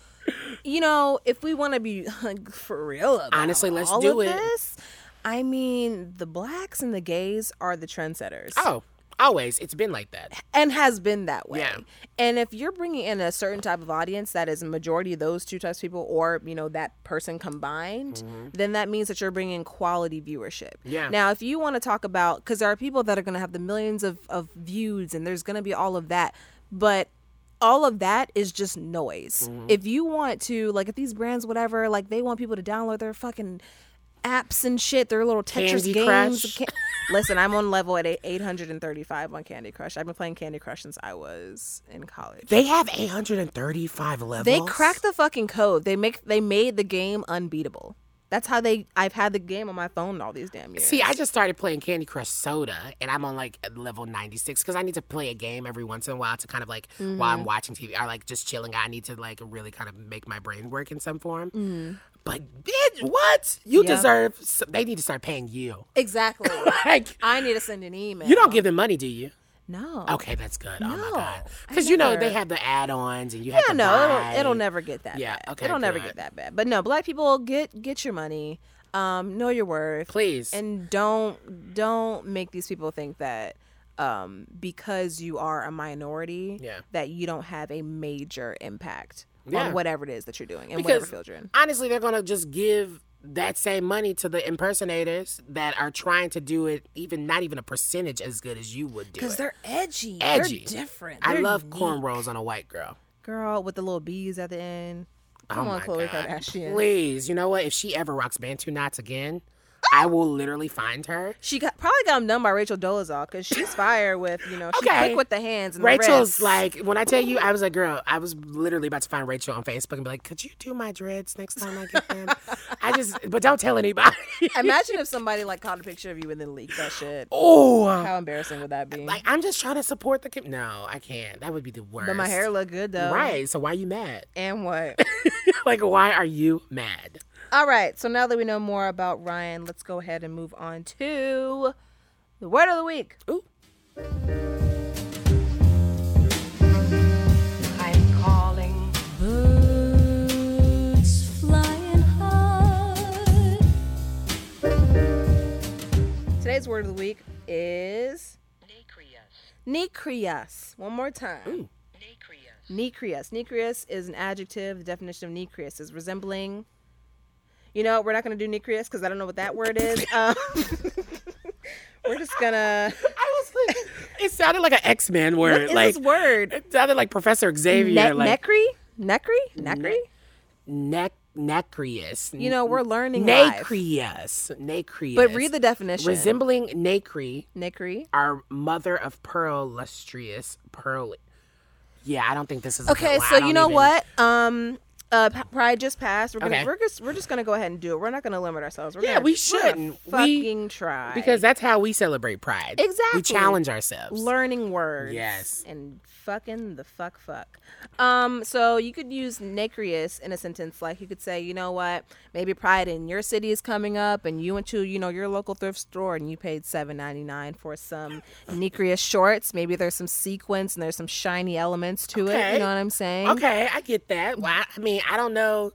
you know, if we want to be like, for real, about Honestly, let's all do of it. This, I mean, the blacks and the gays are the trendsetters. Oh, Always, it's been like that. and has been that way. Yeah. And if you're bringing in a certain type of audience that is a majority of those two types of people, or you know that person combined, then that means that you're bringing quality viewership. Mm-hmm. Yeah. Now, if you want to talk about, because there are people that are going to have the millions of of views, and there's going to be all of that, but all of that is just noise. Mm-hmm. If you want to, like, if these brands, whatever, like, they want people to download their fucking apps and shit, their little Tetris Candy games. Crush. Ca- Listen, I'm on level at 835 on Candy Crush. I've been playing Candy Crush since I was in college. They have 835 levels. They cracked the fucking code. They make they made the game unbeatable. That's how they. I've had the game on my phone all these damn years. See, I just started playing Candy Crush Soda, and I'm on like level 96 because I need to play a game every once in a while to kind of like while Mm-hmm. I'm watching TV or like just chilling. I need to like really kind of make my brain work in some form. But bitch, what? You Mm-hmm. Yeah. deserve. They need to start paying you. exactly. Like I need to send an email. you don't give them money, do you? No. Okay, that's good. oh my god, because you know they have the add-ons and you have Yeah, to no, buy. it'll, it'll never get that Yeah, bad. okay, it'll never get that bad. But no, black people get get your money. Um, know your worth. Please. and don't don't make these people think that um because you are a minority Yeah. that you don't have a major impact Yeah. on whatever it is that you're doing and whatever field you're in. honestly, they're gonna just give that same money to the impersonators that are trying to do it, even not even a percentage as good as you would do Because they're edgy. Edgy. They're different. I They're love unique. cornrows on a white girl. Girl with the little bees at the end. Come oh on, my Khloe God. Kardashian. Please, you know what? If she ever rocks Bantu knots again, I will literally find her. She got probably got them done by Rachel Dolezal because she's fire with you know she's Okay. quick with the hands and Rachel's like, when I tell you, I was like, girl, I was literally about to find Rachel on Facebook and be like, could you do my dreads next time I get them? I just, but don't tell anybody. Imagine if somebody like caught a picture of you and then leaked that shit. oh, How embarrassing would that be? like I'm just trying to support the. Com- no, I can't. That would be the worst. but my hair look good though. Right. So why are you mad? And what? like, why are you mad? All right. So now that we know more about Ryan, let's go ahead and move on to the word of the week. Ooh. I'm calling. Birds flying high. Today's word of the week is Nacreous. necreus. One more time. Ooh. Nacreous. Necreus. Necreus is an adjective. The definition of necreus is resembling. You know, we're not going to do necreus because I don't know what that word is. Um, we're just gonna. I was like, it sounded like an X Men word. is like this word? it sounded like Professor Xavier. Ne- like necry? Necry? Necry? nec Nacreus. You know, we're learning live. Nacreus. Nacreus. But read the definition. resembling Nacre, Necry. our mother of pearl, lustrous pearl. Yeah, I don't think this is a Okay, so you know even- what? Um, uh, Pride just passed. We're gonna Okay. we're just we're just gonna go ahead and do it. We're not gonna limit ourselves. We're Yeah, gonna, we shouldn't. We- fucking try Because that's how we celebrate Pride. Exactly. We challenge ourselves. learning words. Yes. And fucking the fuck fuck. Um, so you could use necreus in a sentence like you could say, you know what, maybe Pride in your city is coming up and you went to, you know, your local thrift store and you paid seven ninety nine for some necreus shorts. Maybe there's some sequins and there's some shiny elements to it. Okay. You know what I'm saying? Okay, I get that. Well, I I mean, I don't know.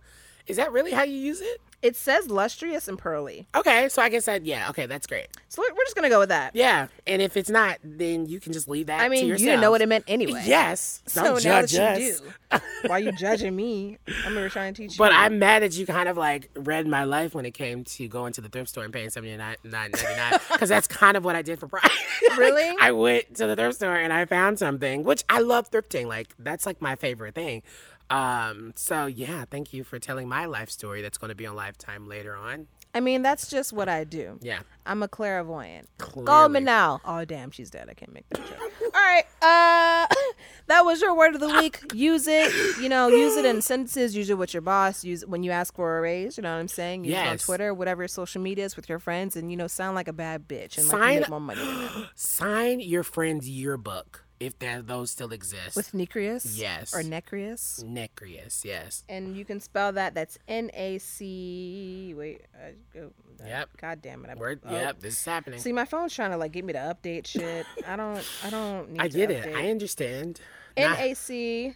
Is that really how you use it? It says lustrous and pearly. Okay, so I guess that yeah. Okay, that's great. So we're just gonna go with that. Yeah, and if it's not, then you can just leave that. I to mean, you didn't know what it meant anyway. Yes. So now that us. you do, why are you judging me? I'm gonna try and teach But you. But I'm mad that you kind of like read my life when it came to going to the thrift store and paying seventy nine ninety nine because that's kind of what I did for Pride. Like, Really? I went to the thrift store and I found something, which I love thrifting. Like that's like my favorite thing. Um, so yeah, thank you for telling my life story. That's going to be on Lifetime later on. I mean, that's just what I do. Yeah. I'm a clairvoyant. Clearly. me now. Oh damn, she's dead. I can't make that joke. All right. Uh that was your word of the week. Use it. You know, use it in sentences. Use it with your boss. Use it when you ask for a raise. You know what I'm saying? Use it on Twitter, whatever your social media is with your friends, and you know, sound like a bad bitch and like you make more money. Sign your friend's yearbook if there those still exist. With Necreus? Yes. Or Necreus? Necreus, yes. And you can spell that. That's N A C. Wait. Uh, oh, Yep. God damn it. I, Word, oh. Yep, this is happening. See, my phone's trying to like get me to update shit. I don't. I don't need. I to get it. I understand. N Not- A C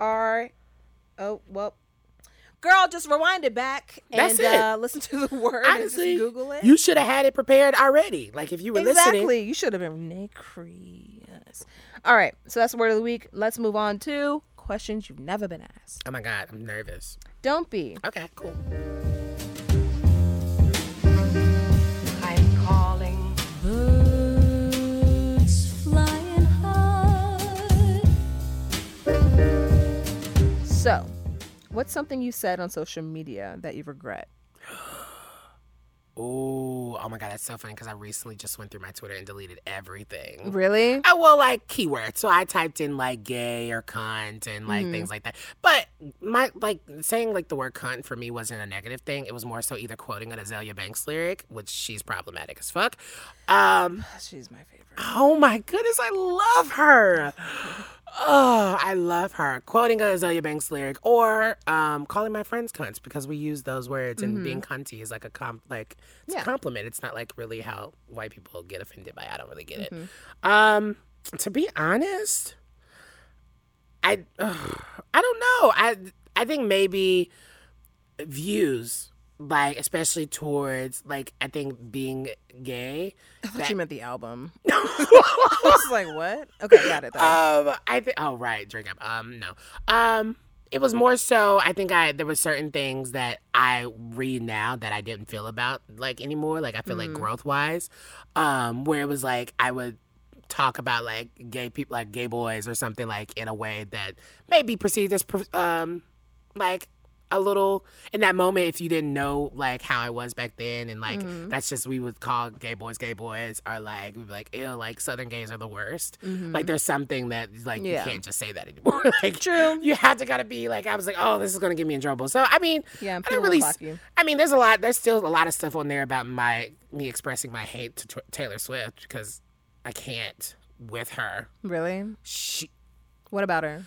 R. Oh well. girl, just rewind it back and it. Uh, listen to the word Honestly, and just Google it. you should have had it prepared already. Like if you were exactly. listening. Exactly. You should have been Nacreus. All right, so that's the word of the week. Let's move on to questions you've never been asked. Oh my god, I'm nervous. Don't be. Okay, cool. I'm calling. Birds flying high. So, what's something you said on social media that you regret? Ooh, oh my god, that's so funny because I recently just went through my Twitter and deleted everything. Really? I well, like keywords. So I typed in like gay or cunt and like things like that. But my like saying like the word cunt for me wasn't a negative thing. It was more so either quoting an Azalea Banks lyric, which she's problematic as fuck. Um, She's my favorite. oh my goodness, I love her. Oh, I love her. Quoting a Azalea Banks lyric or um, calling my friends cunts because we use those words and being cunty is like a comp like it's Yeah. a compliment. It's not like really how white people get offended by. it. I don't really get it. Um, to be honest, I ugh, I don't know. I I think maybe views like especially towards like I think being gay. I thought that- you meant the album. I was like, what? Okay, got it though. um, I think. Oh, right, drink up. Um, no. Um, it was more so. I think I there were certain things that I read now that I didn't feel about like anymore. Like I feel like growth wise, um, where it was like I would talk about like gay people, like gay boys or something like in a way that may be perceived as um, like a little in that moment if you didn't know like how I was back then and like mm-hmm. that's just we would call gay boys gay boys or like we'd be like ew like southern gays are the worst mm-hmm. like there's something that like Yeah. you can't just say that anymore like True. you have to gotta be like I was like oh this is gonna get me in trouble so I mean Yeah, I don't really clock s- you. I mean there's a lot there's still a lot of stuff on there about my me expressing my hate to Tw- Taylor Swift because I can't with her really? she What about her?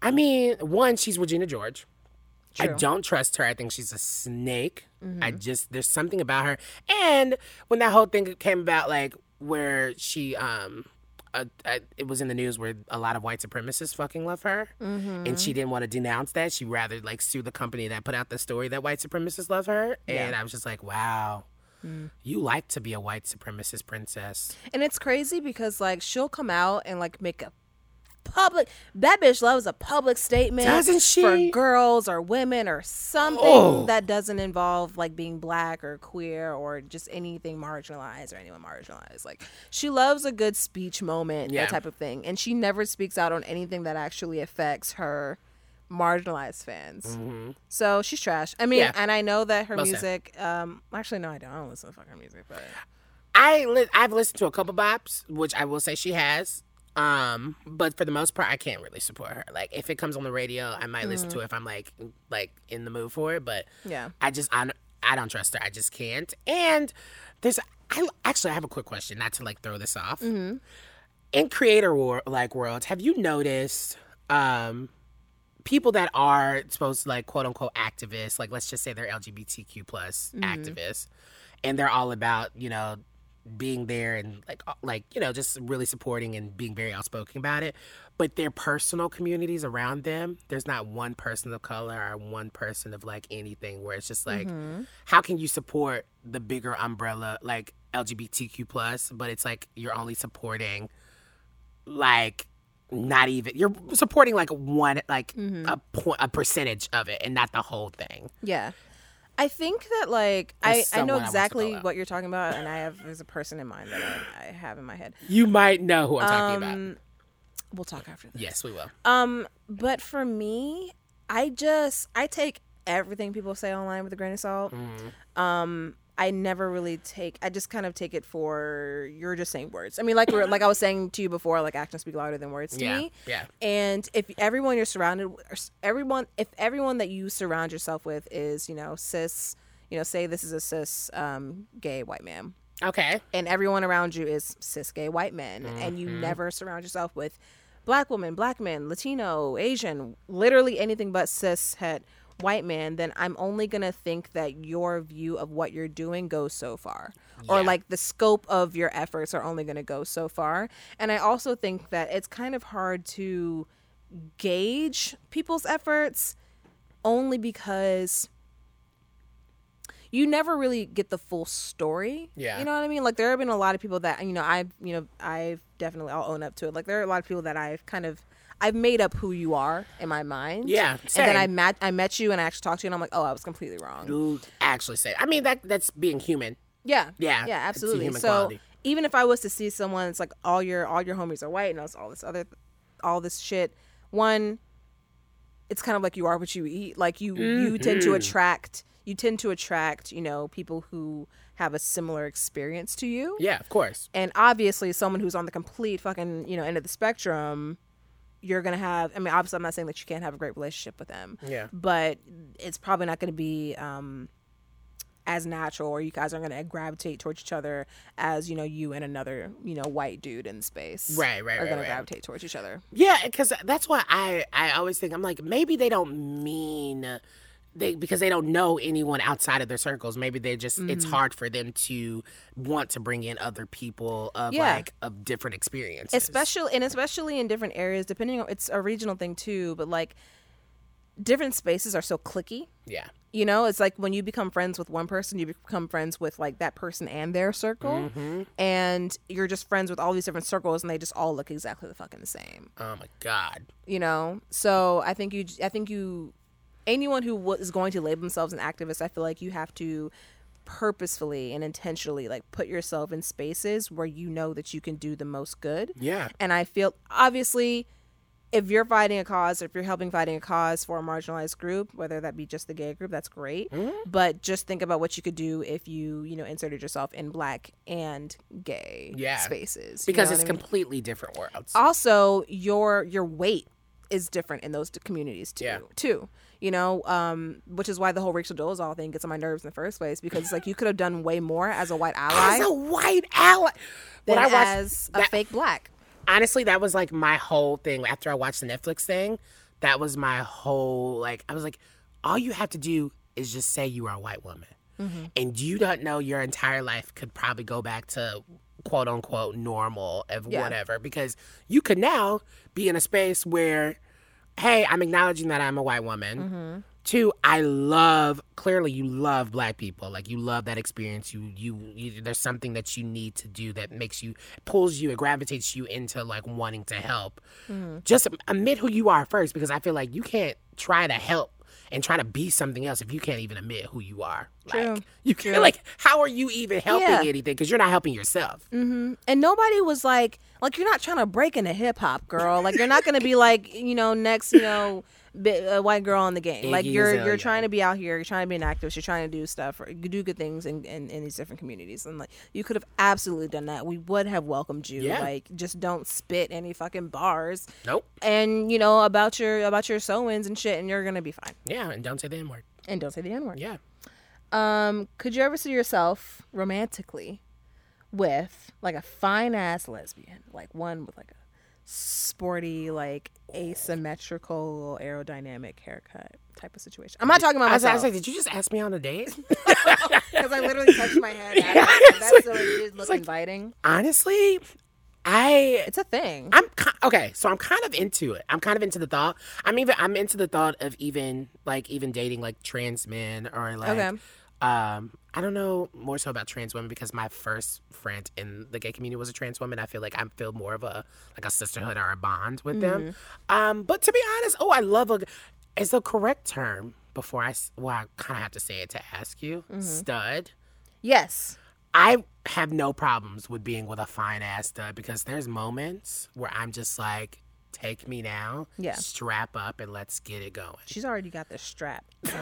I mean, one, she's Regina George. I don't trust her. I think she's a snake. I just there's something about her. And when that whole thing came about, like where she um. Uh, uh, it was in the news where a lot of white supremacists fucking love her, and she didn't want to denounce that. She rather like sue the company that put out the story that white supremacists love her. And I was just like, wow, you like to be a white supremacist princess. And it's crazy because like she'll come out and like make a public that bitch loves a public statement Doesn't she? for girls or women or something Oh. that doesn't involve like being black or queer or just anything marginalized or anyone marginalized like she loves a good speech moment Yeah. that type of thing and she never speaks out on anything that actually affects her marginalized fans so she's trash i mean Mm-hmm. Yeah. and i know that her Most music um actually no i don't i don't listen to fucking music but I li- I've listened to a couple bops, which I will say she has. Um, but for the most part, I can't really support her. Like if it comes on the radio, I might listen to it if I'm like like in the mood for it. But Yeah. I just I, I don't trust her. I just can't. And there's I actually I have a quick question, not to like throw this off. In creator war like world, have you noticed um people that are supposed to like quote unquote activists, like let's just say they're LGBTQ plus activists, and they're all about you know being there and like uh, like you know just really supporting and being very outspoken about it. But their personal communities around them there's not one person of color or one person of like anything where it's just like how can you support the bigger umbrella like lgbtq plus but it's like you're only supporting like not even you're supporting like one like a point a percentage of it and not the whole thing. Yeah. I think that like I, I know someone I exactly what you're talking about and I have there's a person in mind that I, I have in my head. you might know who i'm talking about Um we'll talk after this. yes we will Um but for me, I just I take everything people say online with a grain of salt. Mm-hmm. Um I never really take I just kind of take it for you're just saying words. I mean like we're like I was saying to you before like actions speak louder than words to yeah me. yeah And if everyone you're surrounded, everyone, if everyone that you surround yourself with is, you know, cis, you know, say this is a cis um, gay white man, okay and everyone around you is cis gay white men, and you never surround yourself with black women, black men, Latino, Asian, literally anything but cis het white man, then I'm only gonna think that your view of what you're doing goes so far. Or like the scope of your efforts are only gonna go so far. And I also think that it's kind of hard to gauge people's efforts only because you never really get the full story. Yeah. You know what I mean? Like there have been a lot of people that you know I've you know I've definitely I'll own up to it. Like there are a lot of people that I've kind of I've made up who you are in my mind. Yeah, And then I met I met you and I actually talked to you and I'm like, oh, I was completely wrong. You actually say. I mean that that's being human. Yeah. Yeah, Yeah, absolutely. So quality. even if I was to see someone, it's like all your all your homies are white and it's all this other all this shit. One, it's kind of like you are what you eat. Like you you tend Mm-hmm. to attract you tend to attract, you know, people who have a similar experience to you. Yeah, of course. And obviously someone who's on the complete fucking, you know, end of the spectrum, you're gonna have I mean, obviously I'm not saying that you can't have a great relationship with them. Yeah. But it's probably not gonna be um as natural or you guys aren't going to gravitate towards each other as you know you and another you know white dude in space Right, right, are right, going right. to gravitate towards each other Yeah, because that's why I I always think I'm like maybe they don't mean they because they don't know anyone outside of their circles. Maybe they just it's Mm-hmm. hard for them to want to bring in other people of Yeah. like of different experiences. especially and especially in different areas depending on it's a regional thing too but like different spaces are so clicky yeah, you know it's like when you become friends with one person you become friends with like that person and their circle Mm-hmm. and you're just friends with all these different circles and they just all look exactly the fucking the same oh my god, you know so i think you i think you anyone who is going to label themselves an activist i feel like you have to purposefully and intentionally like put yourself in spaces where you know that you can do the most good yeah, and i feel obviously if you're fighting a cause if you're helping fighting a cause for a marginalized group whether that be just the gay group that's great Mm-hmm. but just think about what you could do if you you know inserted yourself in black and gay Yeah. spaces because it's I mean? completely different worlds. also your your weight is different in those communities too Yeah. too you know um which is why the whole rachel dolezal thing gets on my nerves in the first place because it's like you could have done way more as a white ally As a white ally, than when I watched as a that- fake black honestly, that was like my whole thing. After I watched the Netflix thing, that was my whole like. I was like, all you have to do is just say you are a white woman, and you don't know your entire life could probably go back to quote unquote normal of Yeah. whatever because you could now be in a space where, hey, I'm acknowledging that I'm a white woman. Mm-hmm. Two, I love clearly you love black people. Like you love that experience. You, you you there's something that you need to do that makes you pulls you, it gravitates you into like wanting to help. Mm-hmm. Just admit who you are first because I feel like you can't try to help and try to be something else if you can't even admit who you are. True. Like you can't like how are you even helping Yeah. anything because you're not helping yourself. Mm-hmm. and nobody was like like you're not trying to break into hip hop girl like you're not gonna be like you know next you know bi- a white girl in the game like you're Azalea. you're trying to be out here you're trying to be an activist you're trying to do stuff or you do good things in, in, in these different communities and like you could have absolutely done that we would have welcomed you Yeah. like just don't spit any fucking bars Nope. and you know about your about your sew-ins and shit and you're gonna be fine Yeah, and don't say the N word. and don't say the n-word Yeah. um could you ever see yourself romantically with like a fine ass lesbian like one with like a sporty like asymmetrical aerodynamic haircut type of situation i'm not talking about I was, I was like, did you just ask me on a date? because i literally touched my head that's so it did look inviting Honestly, I it's a thing I'm okay, so I'm kind of into it. I'm kind of into the thought. I'm even I'm into the thought of even like even dating like trans men or like Okay. Um I don't know more so about trans women because my first friend in the gay community was a trans woman. I feel like I feel more of a like a sisterhood or a bond with them. Um but to be honest, oh I love a is the correct term before I s- well I kind of have to say it to ask you. Stud. yes I have no problems with being with a fine ass stud because there's moments where I'm just like, take me now, Yeah. strap up, and let's get it going. she's already got the strap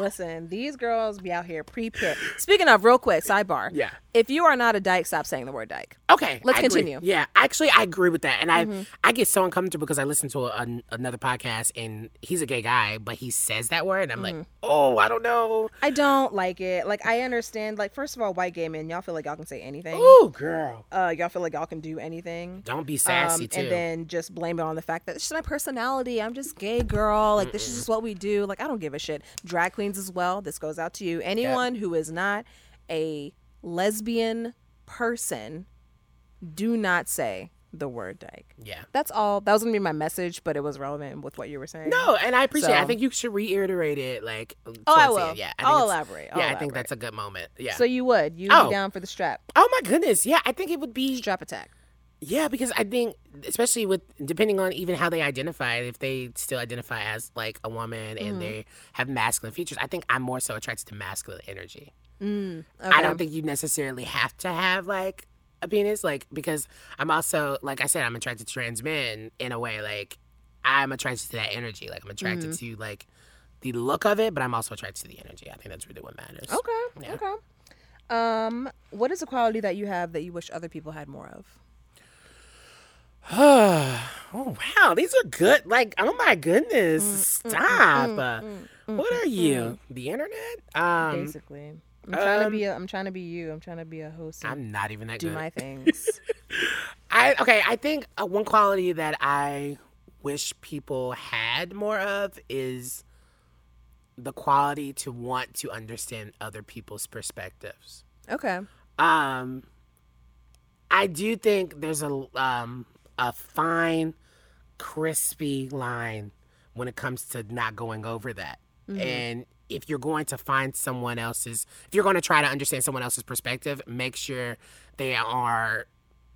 listen these girls be out here pre-pit speaking of real quick sidebar Yeah. if you are not a dyke stop saying the word dyke Okay, Let's I continue. Mm-hmm. Yeah, actually, I agree with that, and I I get so uncomfortable because I listen to a, an- another podcast and he's a gay guy, but he says that word, and I'm Mm-hmm. like, oh, I don't know. I don't like it. Like I understand. Like first of all, white gay men, y'all feel like y'all can say anything. Oh, girl, Uh, y'all feel like y'all can do anything. don't be sassy Um, too. and then just blame it on the fact that it's just my personality. I'm just gay girl. Like this is just what we do. Like I don't give a shit. Drag queens as well. This goes out to you. Anyone who is not a lesbian person, do not say the word dyke. Yeah. That's all. That was gonna be my message, but it was relevant with what you were saying. No, and I appreciate. it. I think you should reiterate it. Like, Oh, I will. Yeah, I I'll think elaborate. I'll yeah, I think that's a good moment. Yeah. So you would you Oh. be down for the strap oh my goodness, yeah, I think it would be strap attack? Yeah, because I think, especially with depending on even how they identify, if they still identify as like a woman Mm-hmm. and they have masculine features, I think I'm more so attracted to masculine energy. Mm, I don't think you necessarily have to have like a penis, like because I'm also, like I said, I'm attracted to trans men in a way. Like I'm attracted to that energy. Like I'm attracted Mm-hmm. to like the look of it, but I'm also attracted to the energy. I think that's really what matters. Okay. Yeah. Okay. Um, what is a quality that you have that you wish other people had more of? oh wow, these are good. Like, oh my goodness, Mm, stop. Uh, what are you? The internet? Um, Basically, I'm trying to be. A, I'm trying to be you. I'm trying to be a host. I'm not even that good. do good. my things. I okay. I think uh, one quality that I wish people had more of is the quality to want to understand other people's perspectives. okay. Um, I do think there's a um a fine, crispy line when it comes to not going over that. Mm-hmm. And if you're going to find someone else's, if you're going to try to understand someone else's perspective, make sure they are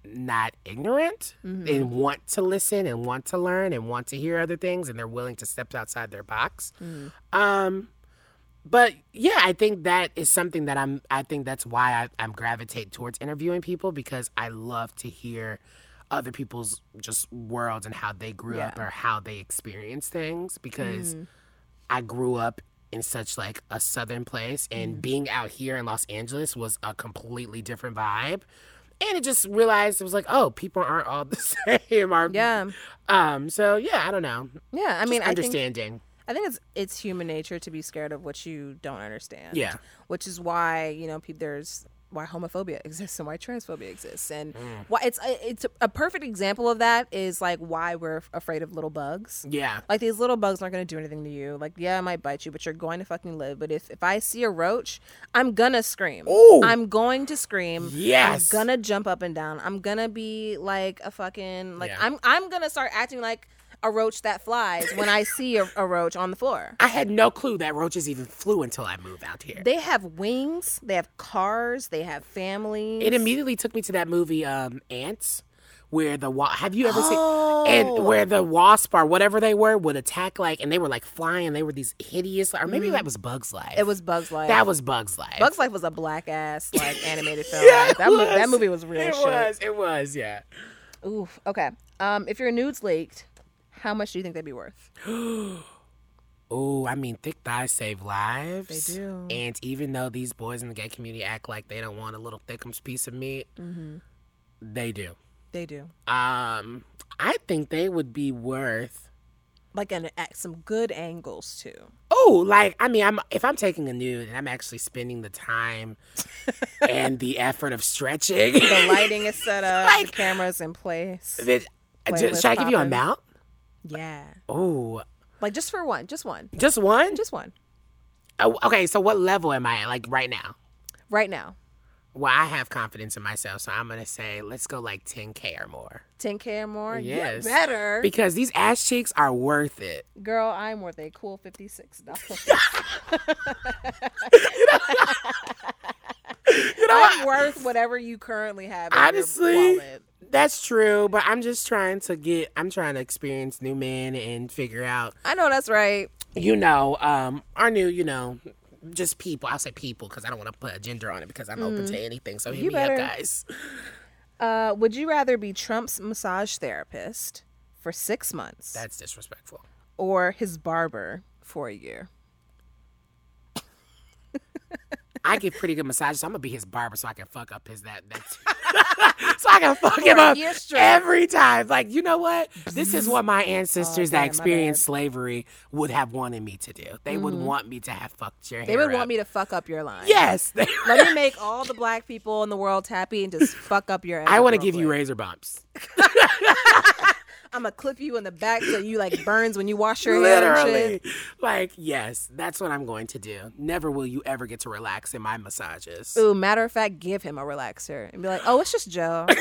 not ignorant mm-hmm. and want to listen and want to learn and want to hear other things and they're willing to step outside their box. Mm-hmm. Um, but yeah, I think that is something that I'm. I think that's why I, I'm gravitate towards interviewing people because I love to hear other people's just worlds and how they grew up or how they experience things because I grew up in such like a southern place and being out here in Los Angeles was a completely different vibe. And it just realized it was like, oh, people aren't all the same. Are, Yeah. Um. So yeah, I don't know. Yeah. I Just mean, I think understanding. I think it's it's human nature to be scared of what you don't understand. Yeah. Which is why you know people there's why homophobia exists and why transphobia exists and Mm. why it's it's a perfect example of that is like why we're afraid of little bugs. yeah. Like these little bugs aren't gonna do anything to you. Like yeah, it might bite you, but you're going to fucking live. But if if I see a roach, I'm gonna scream. Ooh. I'm going to scream. Yes. I'm gonna jump up and down. I'm gonna be like a fucking like Yeah. I'm I'm gonna start acting like a roach that flies when I see a, a roach on the floor. I had no clue that roaches even flew until I moved out here. They have wings. They have cars. They have families. It immediately took me to that movie, um, Antz, where the wa- have you ever Oh. seen and where the wasp or whatever they were would attack like and they were like flying. They were these hideous, or maybe that was Bugs Life. Mm. It was Bugs Life. that was Bugs Life. Bugs Life was a black ass like animated film. Yeah, it that, mo- that movie was real It shit. was. It was. Yeah. Oof. Okay. Um, if your nudes leaked, how much do you think they'd be worth? Oh, I mean, thick thighs save lives. They do. And even though these boys in the gay community act like they don't want a little thickums piece of meat, Mm-hmm. they do. They do. Um, I think they would be worth. Like an at some good angles too. Oh, like I mean, I'm if I'm taking a nude and I'm actually spending the time and the effort of stretching. The lighting is set up. Like- the cameras in place. That- should I give you a popping. Yeah. Oh, Like just for one. Just one. just one? Just one. Oh, okay, so what level am I at, like right now? Right now. Well, I have confidence in myself, so I'm gonna say let's go like 10k or more 10k or more. Yes. Better. because these ass cheeks are worth it. Girl, I'm worth a cool fifty-six dollars. You know, I'm worth whatever you currently have. Honestly, that's true. But I'm just trying to get. I'm trying to experience new men and figure out. I know that's right. You know, um, our new. You know. Just people. I'll say people because I don't want to put a gender on it because I'm open to anything. So Mm. You me better. up, guys. Uh, would you rather be Trump's massage therapist for six months That's disrespectful. or his barber for a year? I give pretty good massages, so I'm gonna be his barber so I can fuck up his that that so I can fuck him up every time. Like, you know what? This is what my ancestors Oh, damn, that experienced slavery would have wanted me to do. They would want me to have fucked your Mm-hmm. They would want me to fuck up your line. Yes. Let me make all the black people in the world happy and just fuck up your. I want to give you razor bumps. I'm gonna clip you in the back so you like burns when you wash your hair. Literally. Like, yes, that's what I'm going to do. Never will you ever get to relax in my massages. Ooh, matter of fact, give him a relaxer and be like, "Oh, it's just Joe."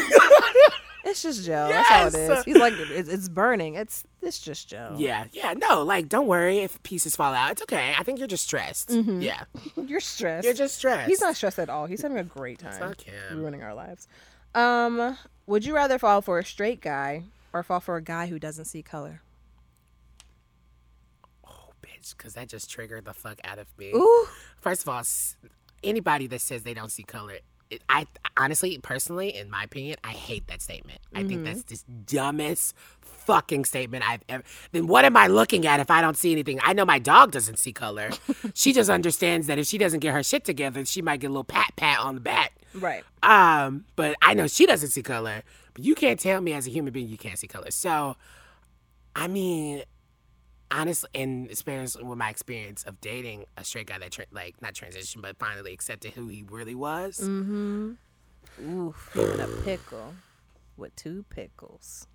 It's just Joe. That's all it is. He's like, it's, burning. It's it's just Joe. Yeah, yeah, no, like don't worry if pieces fall out. It's okay. I think you're just stressed. Yeah, You're stressed. you're just stressed. Mm-hmm. He's not stressed at all. He's having a great time. Fuck him. Ruining our lives. Um, would you rather fall for a straight guy or fall for a guy who doesn't see color? Oh, bitch, because that just triggered the fuck out of me. Ooh. First of all, anybody that says they don't see color, it, I honestly, personally, in my opinion, I hate that statement. I think that's the dumbest fucking statement I've ever. Then what am I looking at if I don't see anything? I know my dog doesn't see color. she just understands that if she doesn't get her shit together, she might get a little pat pat on the back. Right. Um, but I know she doesn't see color. But you can't tell me as a human being you can't see color. So, I mean, honestly, and experience with my experience of dating a straight guy that tra- like not transitioned, but finally accepted who he really was. Mm-hmm. Oof. a pickle with two pickles.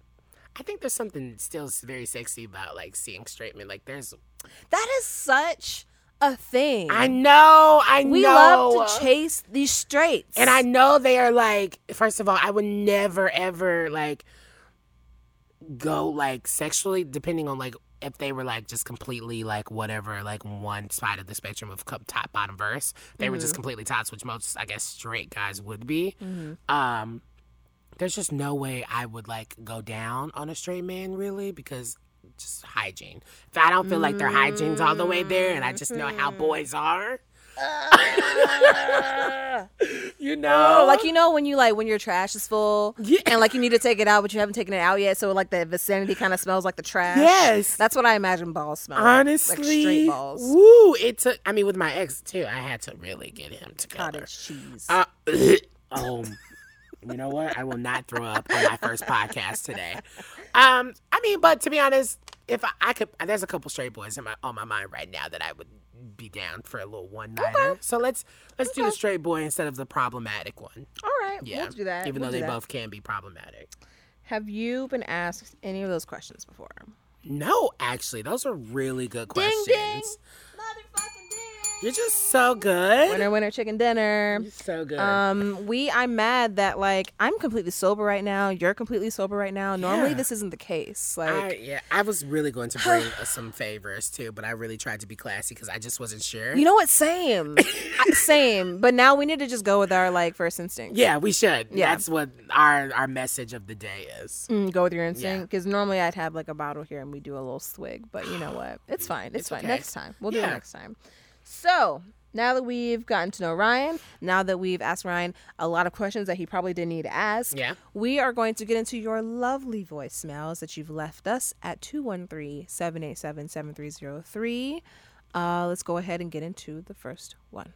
I think there's something still very sexy about like seeing straight men. Like there's, That is such a thing. I know, I we know. We love to chase these straights. And I know they are like, first of all, I would never ever like go like sexually, depending on like if they were like just completely like whatever, like one side of the spectrum of cup top bottom verse. They were just completely tops, which most I guess straight guys would be. Um, there's just no way I would like go down on a straight man really because just hygiene. If I don't feel like their hygiene's all the way there, and I just know how boys are. you know, Oh, like you know when you like when your trash is full Yeah. and like you need to take it out but you haven't taken it out yet so like the vicinity kind of smells like the trash Yes. that's what i imagine balls smell like. honestly, like straight balls Woo! It took. I mean, with my ex too, I had to really get him together. cottage cheese Uh, um, you know what? I will not throw up on my first podcast today. Um, I mean, but to be honest, if I, I could, there's a couple straight boys in my on my mind right now that I would be down for a little one nighter. So let's let's do the straight boy instead of the problematic one. all right Yeah, we'll do that Even We'll though they that. both can be problematic. have you been asked any of those questions before No, actually, those are really good questions. ding motherfucking ding You're just so good. winner winner chicken dinner You're so good. um we i'm mad that like i'm completely sober right now you're completely sober right now normally Yeah. this isn't the case like I, yeah, I was really going to bring uh, some favors too, but I really tried to be classy because I just wasn't sure. You know what? Same. I- Same. But now we need to just go with our like first instinct. yeah, we should. Yeah. That's what our our message of the day is. Mm, go with your instinct. Because normally I'd have like a bottle here and we do a little swig. But you know what? It's fine. It's, It's fine. okay. Next time. We'll do it next time. So now that we've gotten to know Ryan, now that we've asked Ryan a lot of questions that he probably didn't need to ask, Yeah. we are going to get into your lovely voicemails that you've left us at 213 787 7303. Uh, let's go ahead and get into the first one.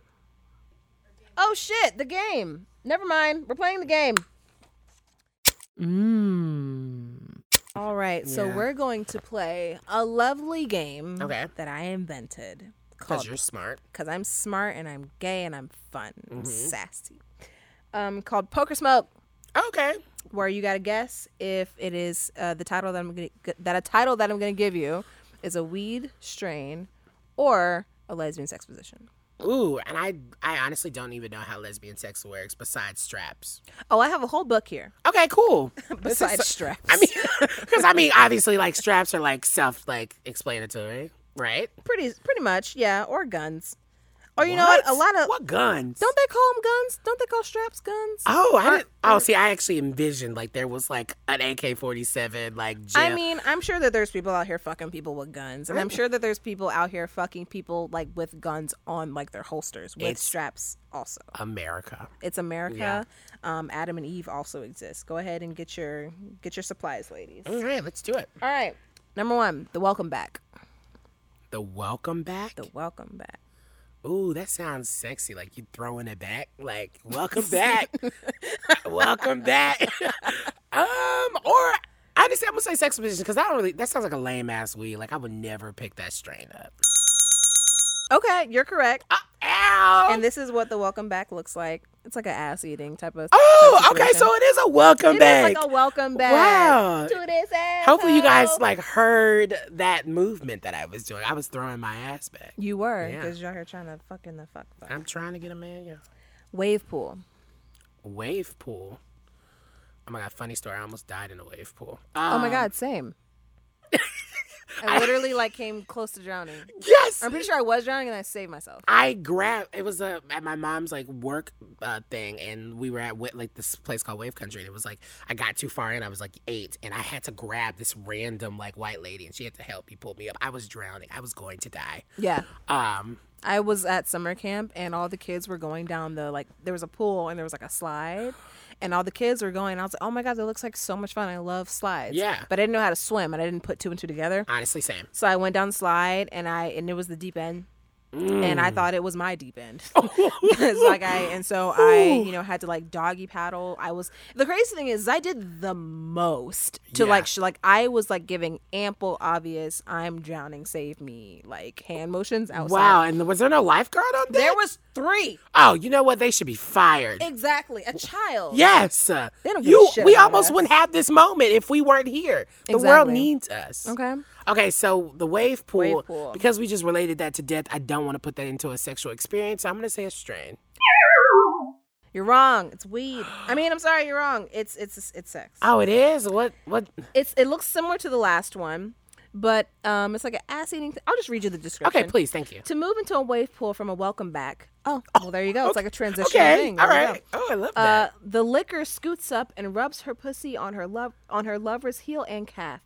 Oh shit, the game. Never mind. We're playing the game. Mmm. All right, so we're going to play a lovely game Okay. that I invented Because you're smart. because I'm smart and I'm gay and I'm fun and Mm-hmm. sassy. Um, called Poker Smoke, Okay. where you got to guess if it is uh, the title that I'm gonna that a title that I'm gonna give you is a weed strain or a lesbian sex position. Ooh, and I I honestly don't even know how lesbian sex works besides straps. Oh, I have a whole book here Okay, cool. Besides so- straps. I mean, because I mean, obviously, like straps are like self like explanatory, right? pretty pretty much, yeah, or guns. Or you know what? A lot of what guns? don't they call them guns? Don't they call straps guns? Oh, I didn't. Oh, see, I actually envisioned like there was like an AK forty seven, like. I mean, I'm sure that there's people out here fucking people with guns, and I'm sure that there's people out here fucking people like with guns on like their holsters with It's- straps. Also, America. it's America. Yeah. Um, Adam and Eve also exist. Go ahead and get your get your supplies, ladies. All right, let's do it. All right, number one, the welcome back. The welcome back. The welcome back. Ooh, that sounds sexy. Like you throwing it back. Like welcome back, welcome back. um, or I just I'm gonna say sex position because I don't really. That sounds like a lame ass weed. Like I would never pick that strain up. Okay, you're correct. Uh, ow. And this is what the welcome back looks like. It's like an ass eating type of. oh, type okay. So it is a welcome It back. It is like a welcome back. Wow. To this ass. Hopefully you guys like heard that movement that I was doing. I was throwing my ass back. You were Yeah. because you're here trying to fucking the fuck. fuck. I'm trying to get a man. Yeah. Wave pool. Wave pool. Oh my god, funny story. I almost died in a wave pool. Oh my Um, god, same. I literally like came close to drowning. Yes. I'm pretty sure I was drowning and I saved myself. I grabbed. It was a at my mom's like work uh, thing, and we were at like this place called Wave Country, and it was like I got too far in. I was like eight, and I had to grab this random like white lady, and she had to help me pull me up. I was drowning. I was going to die. Yeah. Um. I was at summer camp and all the kids were going down the like there was a pool and there was like a slide and all the kids were going. I was like, oh my god, that looks like so much fun. I love slides. Yeah. but I didn't know how to swim and I didn't put two and two together. Honestly, same. So I went down the slide and I and it was the deep end. And Mm. I thought it was my deep end. it's like I and so I, you know, had to like doggy paddle. I was the crazy thing is I did the most to Yeah. like sh- like I was like giving ample obvious I'm drowning, save me like hand motions outside. Wow. And was there no lifeguard on deck? There was three. Oh, you know what? They should be fired. Exactly. A child. Yes. They don't you, we almost us. wouldn't have this moment if we weren't here. The world needs us. Okay. Okay, so the wave pool, Wave pool. because we just related that to death, I don't want to put that into a sexual experience. I'm going to say a strain. You're wrong. It's weed. I mean, I'm sorry, you're wrong. It's it's it's sex. Oh, it is? What? What? It's it looks similar to the last one, but um, it's like an ass eating. Th- I'll just read you the description. Okay, please. Thank you. To move into a wave pool from a welcome back. Oh, well, there you go. It's like a transition Okay. thing. All right. Oh, I love Uh, that. the licker scoots up and rubs her pussy on her love on her lover's heel and calf,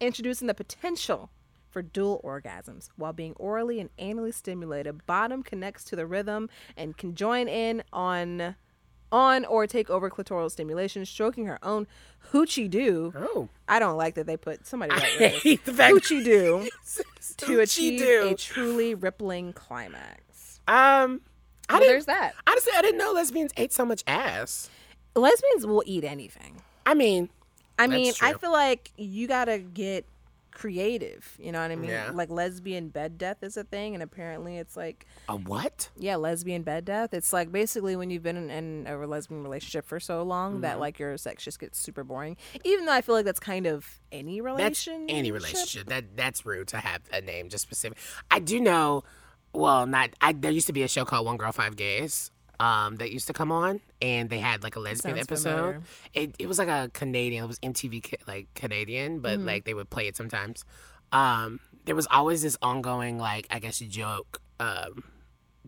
introducing the potential for dual orgasms while being orally and anally stimulated. Bottom connects to the rhythm and can join in on on or take over clitoral stimulation, stroking her own hoochie doo. oh. I don't like that they put somebody I hate the fact hoochie do to achieve doo. a truly rippling climax. Um, I Well, didn't, there's that. honestly, I didn't know lesbians ate so much ass. Lesbians will eat anything. I mean, I mean, I feel like you gotta get creative. You know what I mean? Yeah. Like lesbian bed death is a thing, and apparently it's like, a what? yeah, lesbian bed death. It's like basically when you've been in, in a lesbian relationship for so long Mm-hmm. that like your sex just gets super boring. Even though I feel like that's kind of any That's relationship. any relationship. That that's rude to have a name just specific. I do know. Well, not. I there used to be a show called One Girl Five Gays. Um, that used to come on, and they had like a lesbian Sounds episode. It it was like a Canadian. It was MTV like Canadian, Mm-hmm. but like they would play it sometimes. Um, there was always this ongoing like I guess joke, um,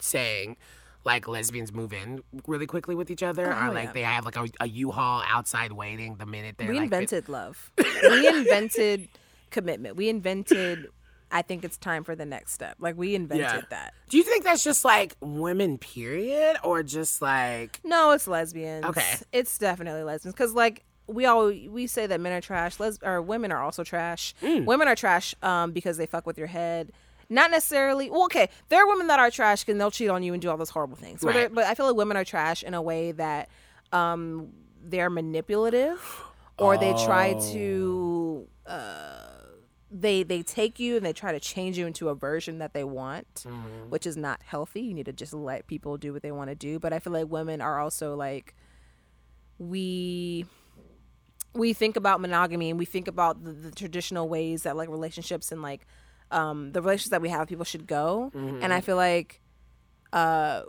saying like lesbians move in really quickly with each other, Oh, or like yeah. they have like a, a U-Haul outside waiting the minute they're we like invented love. we invented commitment. We invented. I think it's time for the next step. Like we invented Yeah. that. Do you think that's just like women, period, or just like No, it's lesbians. Okay. it's definitely lesbians because like we all we say that men are trash. Les or women are also trash. Mm. Women are trash um because they fuck with your head. Not necessarily. Well, okay, there are women that are trash and they'll cheat on you and do all those horrible things. But Right. they're- But I feel like women are trash in a way that um they're manipulative or they try Oh. to uh they they take you and they try to change you into a version that they want, Mm-hmm. which is not healthy. You need to just let people do what they want to do. But I feel like women are also like we we think about monogamy and we think about the, the traditional ways that like relationships and like um the relationships that we have with people should go Mm-hmm. and i feel like uh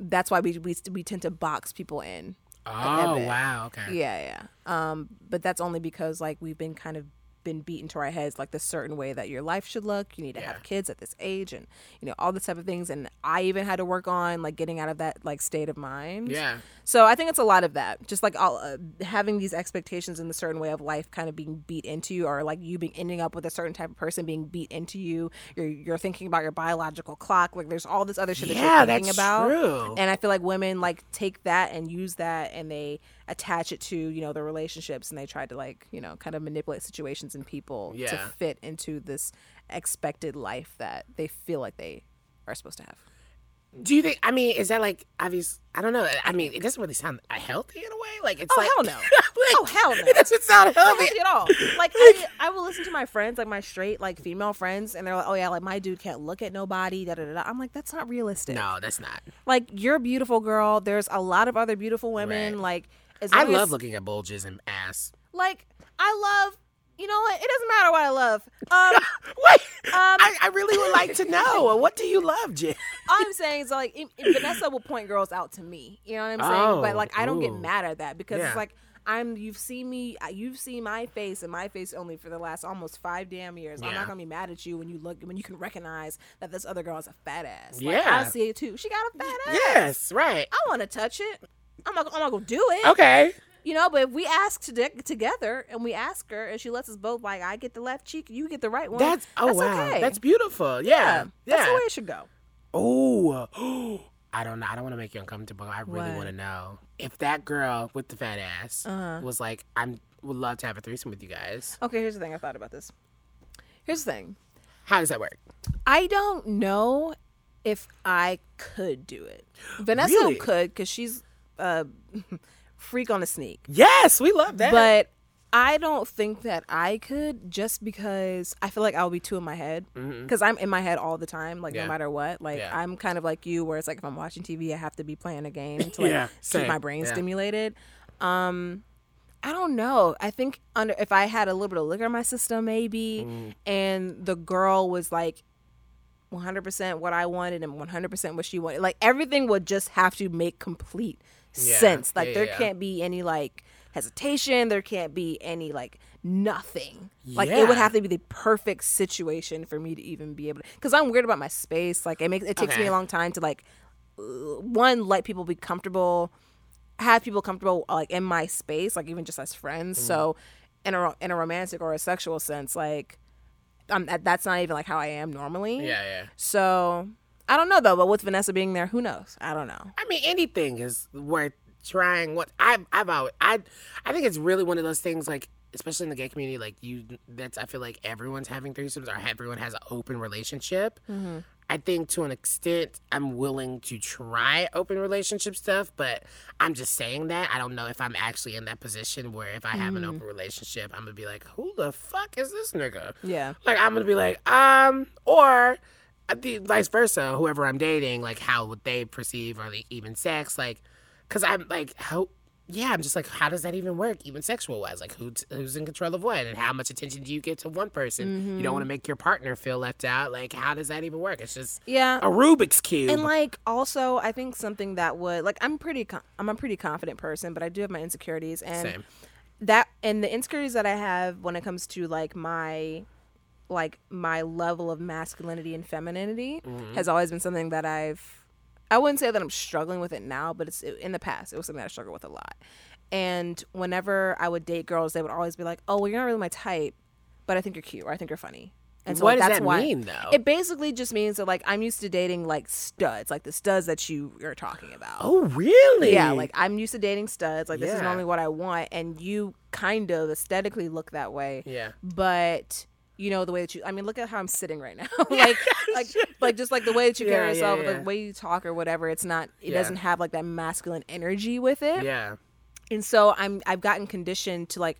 that's why we we, we tend to box people in oh wow okay yeah, yeah. Um, but that's only because like we've been kind of been beaten to our heads like the certain way that your life should look. You need to Yeah. have kids at this age, and you know all this type of things. And I even had to work on like getting out of that like state of mind. yeah So I think it's a lot of that, just like all, uh, having these expectations in a certain way of life, kind of being beat into you, or like you being ending up with a certain type of person being beat into you. You're you're thinking about your biological clock. Like there's all this other shit that Yeah, you're thinking that's about. true. And I feel like women like take that and use that, and they attach it to you know their relationships, and they try to like you know kind of manipulate situations and people to fit into this expected life that they feel like they are supposed to have. do you think i mean is that like obvious i don't know i mean it doesn't really sound healthy in a way like it's Oh, like hell no. like, Oh, hell no. it doesn't sound healthy at all. Like I, I will listen to my friends, like my straight, like female friends, and they're like, "Oh yeah, like my dude can't look at nobody." Da da da. da. I'm like, that's not realistic. no that's not Like you're a beautiful girl. There's a lot of other beautiful women. Right. Like i love as- looking at bulges and ass Like I love. You know what? It doesn't matter what I love. Um, Wait, Um, I, I really would like to know. What do you love, Jen? all I'm saying is like it- it- Vanessa will point girls out to me. You know what I'm saying? but Oh, like I don't get mad at that because Yeah. it's like I'm you've seen me you've seen my face and my face only for the last almost five damn years. I'm not gonna be mad at you when you look when you can recognize that this other girl is a fat ass. Like, Yeah. I see it too. She got a fat ass. Yes, right. I want to touch it. I'm not. I'm not gonna do it. Okay. You know, but if we ask to together and we ask her and she lets us both like I get the left cheek, you get the right one. That's oh wow. okay. That's beautiful. Yeah. yeah, that's the way it should go. Oh, I don't know. I don't want to make you uncomfortable. I really want to know if that girl with the fat ass Uh-huh. was like, "I'm would love to have a threesome with you guys." Okay, here's the thing. I thought about this. Here's the thing. How does that work? I don't know if I could do it. Vanessa Really? could because she's a freak on a sneak. Yes, we love that. But I don't think that I could just because I feel like I'll be too in my head because I'm in my head all the time, like Mm-hmm. Yeah. no matter what. Like Yeah. I'm kind of like you, where it's like if I'm watching TV, I have to be playing a game to like Yeah, keep my brain stimulated. Um, I don't know. I think under if I had a little bit of liquor in my system, maybe, Mm. and the girl was like 100% what I wanted and 100% what she wanted. Like everything would just have to make complete Yeah. sense. Like Yeah, there can't be any like hesitation. There can't be any like nothing. Like it would have to be the perfect situation for me to even be able to. Because I'm weird about my space. Like it makes it takes me a long time to like uh, one let people be comfortable, have people comfortable like in my space, like even just as friends. So in a in a romantic or a sexual sense, like. Um, that- that's not even like how I am normally. yeah, yeah. So I don't know though, but with Vanessa being there, who knows? I don't know. I mean, anything is worth trying. What I've, I've always, I, I think it's really one of those things. Like, especially in the gay community, like you, that's I feel like everyone's having threesomes or everyone has an open relationship. I think to an extent, I'm willing to try open relationship stuff, but I'm just saying that. I don't know if I'm actually in that position where if I have an open relationship, I'm gonna be like, who the fuck is this nigga? Yeah. Like I'm gonna be like, um, or Uh, vice versa, whoever I'm dating, like how would they perceive or like, even sex, like, cause I'm like, how, yeah, I'm just like, how does that even work, even sexual wise? Like, who who's in control of what, and how much attention do you get to one person? You don't mm-hmm. want to make your partner feel left out. Like, how does that even work? It's just Yeah. a Rubik's cube. And like also, I think something that would like I'm pretty con- I'm a pretty confident person, but I do have my insecurities and Same. that and the insecurities that I have when it comes to like my like my level of masculinity and femininity Mm-hmm. has always been something that I've I wouldn't say that I'm struggling with it now, but it's in the past it was something that I struggled with a lot. And whenever I would date girls, they would always be like, "Oh, well, you're not really my type, but I think you're cute or I think you're funny." And so What like, does that's that why mean, though? It basically just means that like I'm used to dating like studs, like the studs that you are talking about. oh, really? Yeah, like I'm used to dating studs. Like this is normally what I want, and you kind of aesthetically look that way. Yeah. But you know the way that you. I mean, look at how I'm sitting right now. like, like, like just like the way that you carry Yeah, yeah, yourself, yeah. the way you talk or whatever. It's not. It Yeah. doesn't have like that masculine energy with it. yeah. And so I'm. I've gotten conditioned to like.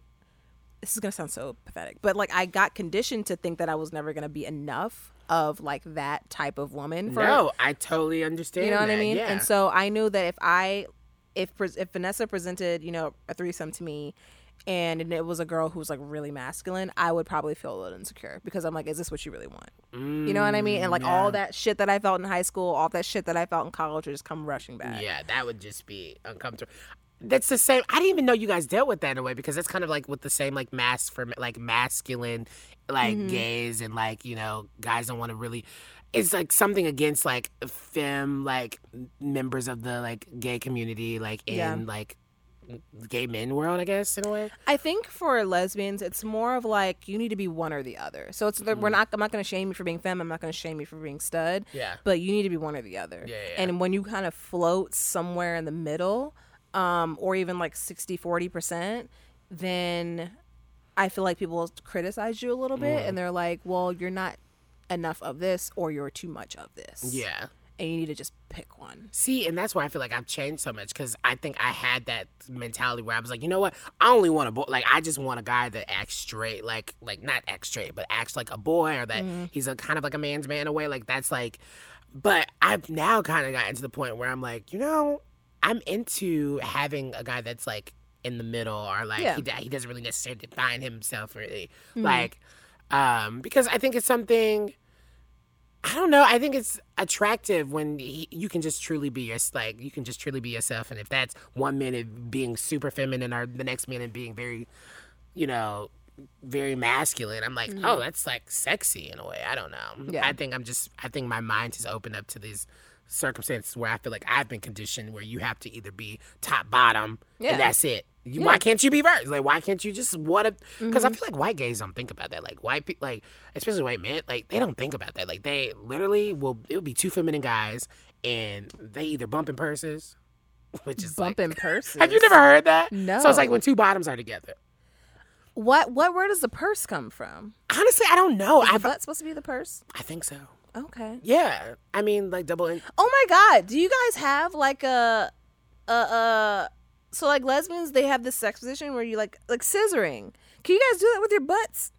This is gonna sound so pathetic, but like I got conditioned to think that I was never gonna be enough of like that type of woman for no, I totally understand. you know what I mean? Yeah. And so I knew that if I, if if Vanessa presented, you know, a threesome to me, and it was a girl who was like really masculine, I would probably feel a little insecure because I'm like, is this what you really want? you know what I mean? And like all that shit that I felt in high school, all that shit that I felt in college would just come rushing back. Yeah, that would just be uncomfortable. That's the same. I didn't even know you guys dealt with that in a way because that's kind of like with the same like mass for like masculine like Mm-hmm. gays and like you know guys don't want to really. It's like something against like femme like members of the like gay community like in Yeah. like gay men world I guess in a way. I think for lesbians, it's more of like you need to be one or the other. So it's we're not. I'm not going to shame you for being femme. I'm not going to shame you for being stud. Yeah. But you need to be one or the other. Yeah, yeah. And when you kind of float somewhere in the middle, um, or even like 60, 40 percent, then I feel like people will criticize you a little bit, Mm. and they're like, "Well, you're not enough of this, or you're too much of this." Yeah. And you need to just pick one. See, and that's why I feel like I've changed so much because I think I had that mentality where I was like, you know what? I only want a boy. Like, I just want a guy that acts straight, like, like not acts straight, but acts like a boy, or that he's a kind of like a man's man away. Like, that's like. But I've now kind of gotten to the point where I'm like, you know, I'm into having a guy that's like in the middle, or like Yeah. he he doesn't really necessarily define himself really, like, um, because I think it's something I don't know. I think it's attractive when he, you can just truly be your like you can just truly be yourself, and if that's one minute being super feminine or the next minute being very, you know, very masculine, I'm like, oh, that's like sexy in a way. I don't know. Mm-hmm. Yeah. I think I'm just. I think my mind has opened up to these circumstances where I feel like I've been conditioned where you have to either be top bottom Yeah. and that's it. You, Yeah. Mm-hmm. Why can't you be verse? Like, why can't you just what? Because I feel like white gays don't think about that. Like white people, like especially white men, like they don't think about that. Like they literally will. It would be two feminine guys, and they either bumping purses, which is like- Bumping purses. have you never heard that? No. So it's like when two bottoms are together. What what where does the purse come from? Honestly, I don't know. Is I the butt supposed to be the purse? I think so. Okay. Yeah, I mean like double. In- Oh my god, do you guys have like a a uh so like lesbians they have this sex position where you like like scissoring. Can you guys do that with your butts?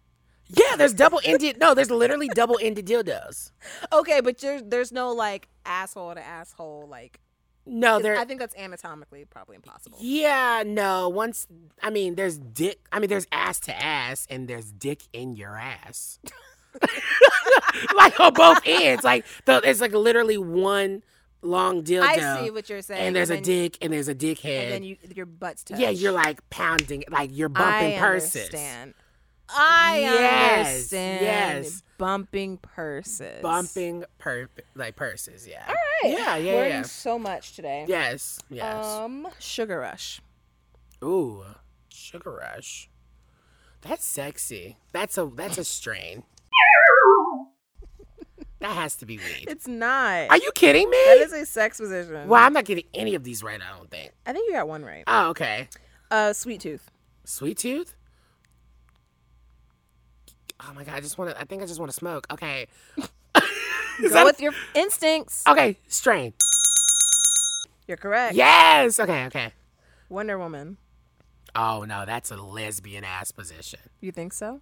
yeah, there's double ended. no, there's literally double ended dildos. Okay, but there's there's no like asshole to asshole like No, there. I think that's anatomically probably impossible. Yeah, no. Once I mean, there's dick. I mean, there's ass to ass, and there's dick in your ass. like on both ends. Like the, it's like literally one long dildo. I see what you're saying. And there's a then- dick, and there's a dick head. and then you your butts touch. yeah, you're like pounding, like you're bumping purses. I purses. Understand. I Yes, understand. yes. Bumping purses. Bumping per like purses. Yeah. All right. Yeah, yeah, Learning yeah. so much today. Yes. Yes. Um, Sugar Rush. Ooh, sugar rush. That's sexy. That's a that's a strain. That has to be weed. It's not. Are you kidding me? that is a sex position. well, I'm not getting any of these right. I don't think. I think you got one right. Oh, okay. Uh, Sweet Tooth. Sweet tooth. Oh my god! I just want to. I think I just want to smoke. Okay. Go that- with your instincts. okay, strain. You're correct. Yes. Okay. Okay. Wonder Woman. Oh no, that's a lesbian ass position. You think so?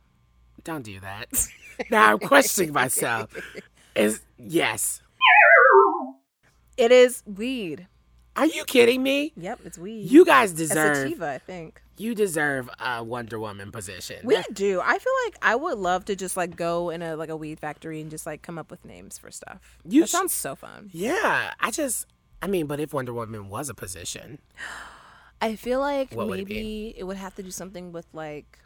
Don't do that. now I'm questioning myself. Is yes. It is weed. Are you kidding me? Yep, it's weed. You guys deserve. sativa, I think. You deserve a Wonder Woman position. We do. I feel like I would love to just like go in a like a weed factory and just like come up with names for stuff. You that sh- sounds so fun. yeah, I just. I mean, but if Wonder Woman was a position, I feel like What would it maybe it, would have to do something with like.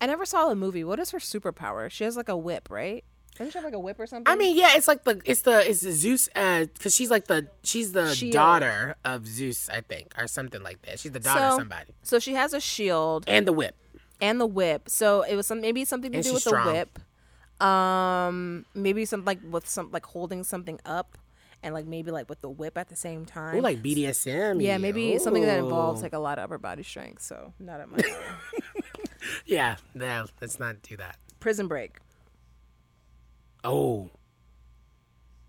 I never saw the movie. What is her superpower? She has like a whip, right? Doesn't she have like a whip or something? I mean, yeah, it's like the it's the it's the Zeus because she's like the she's the Shield. daughter of Zeus, I think, or something like that. She's the daughter of somebody, so she has a shield and the whip. and the whip. So it was some maybe something to And do with strong. the whip. Um, maybe some like with some like holding something up, and like maybe like with the whip at the same time. Ooh, like BDSM. yeah, maybe something that involves like a lot of upper body strength. So not at my yeah. No, let's not do that. Prison Break. Oh,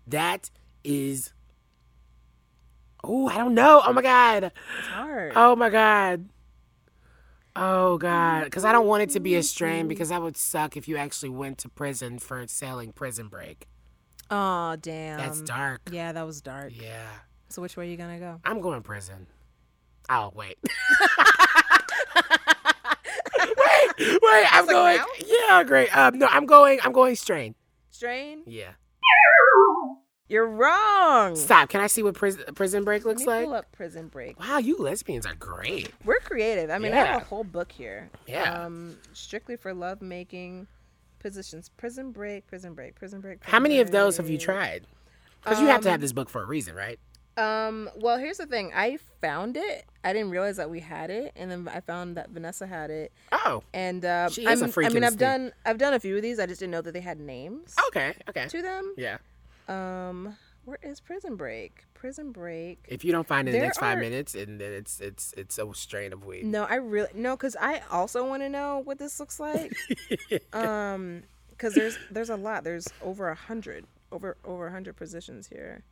that is. Oh, I don't know. Oh my god. It's hard. Oh my god. Oh god, because I don't want it to be a strain because that would suck if you actually went to prison for selling Prison Break. Oh damn. That's dark. Yeah, that was dark. Yeah, So which way are you gonna go? I'm going prison. Oh wait. wait, wait. I'm like, going. now? Yeah, great. Um, no, I'm going. I'm going strain. Strain. Yeah. You're wrong. Stop. Can I see what prison Prison Break looks like? pull up Prison Break. Wow, you lesbians are great. We're creative. I mean, I have a whole book here. Yeah. Um, strictly for love making positions. Prison Break. Prison Break. Prison Break. How many of those have you tried? Because you have to have Um, this book for a reason, right? Um. Well, here's the thing. I found it. I didn't realize that we had it, and then I found that Vanessa had it. Oh, And uh, She is a I'm- I freaking mean, I've done I've done a few of these. I just didn't know that they had names okay, okay. to them. Yeah. Um, where is Prison Break? Prison Break. If you don't find it in the next five minutes, and then it's it's it's a strain of weed. No, I really no, because I also want to know what this looks like. um, because there's there's a lot. There's over a hundred, over over a hundred positions here.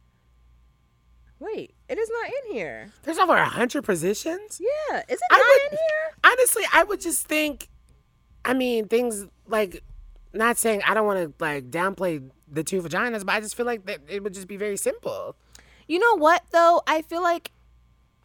Wait, it is not in here. There's over a hundred positions. Yeah, is it I not would- in here? Honestly, I would just think. I mean, things like not saying I don't want to like downplay the two vaginas, but I just feel like that it would just be very simple. You know what though? I feel like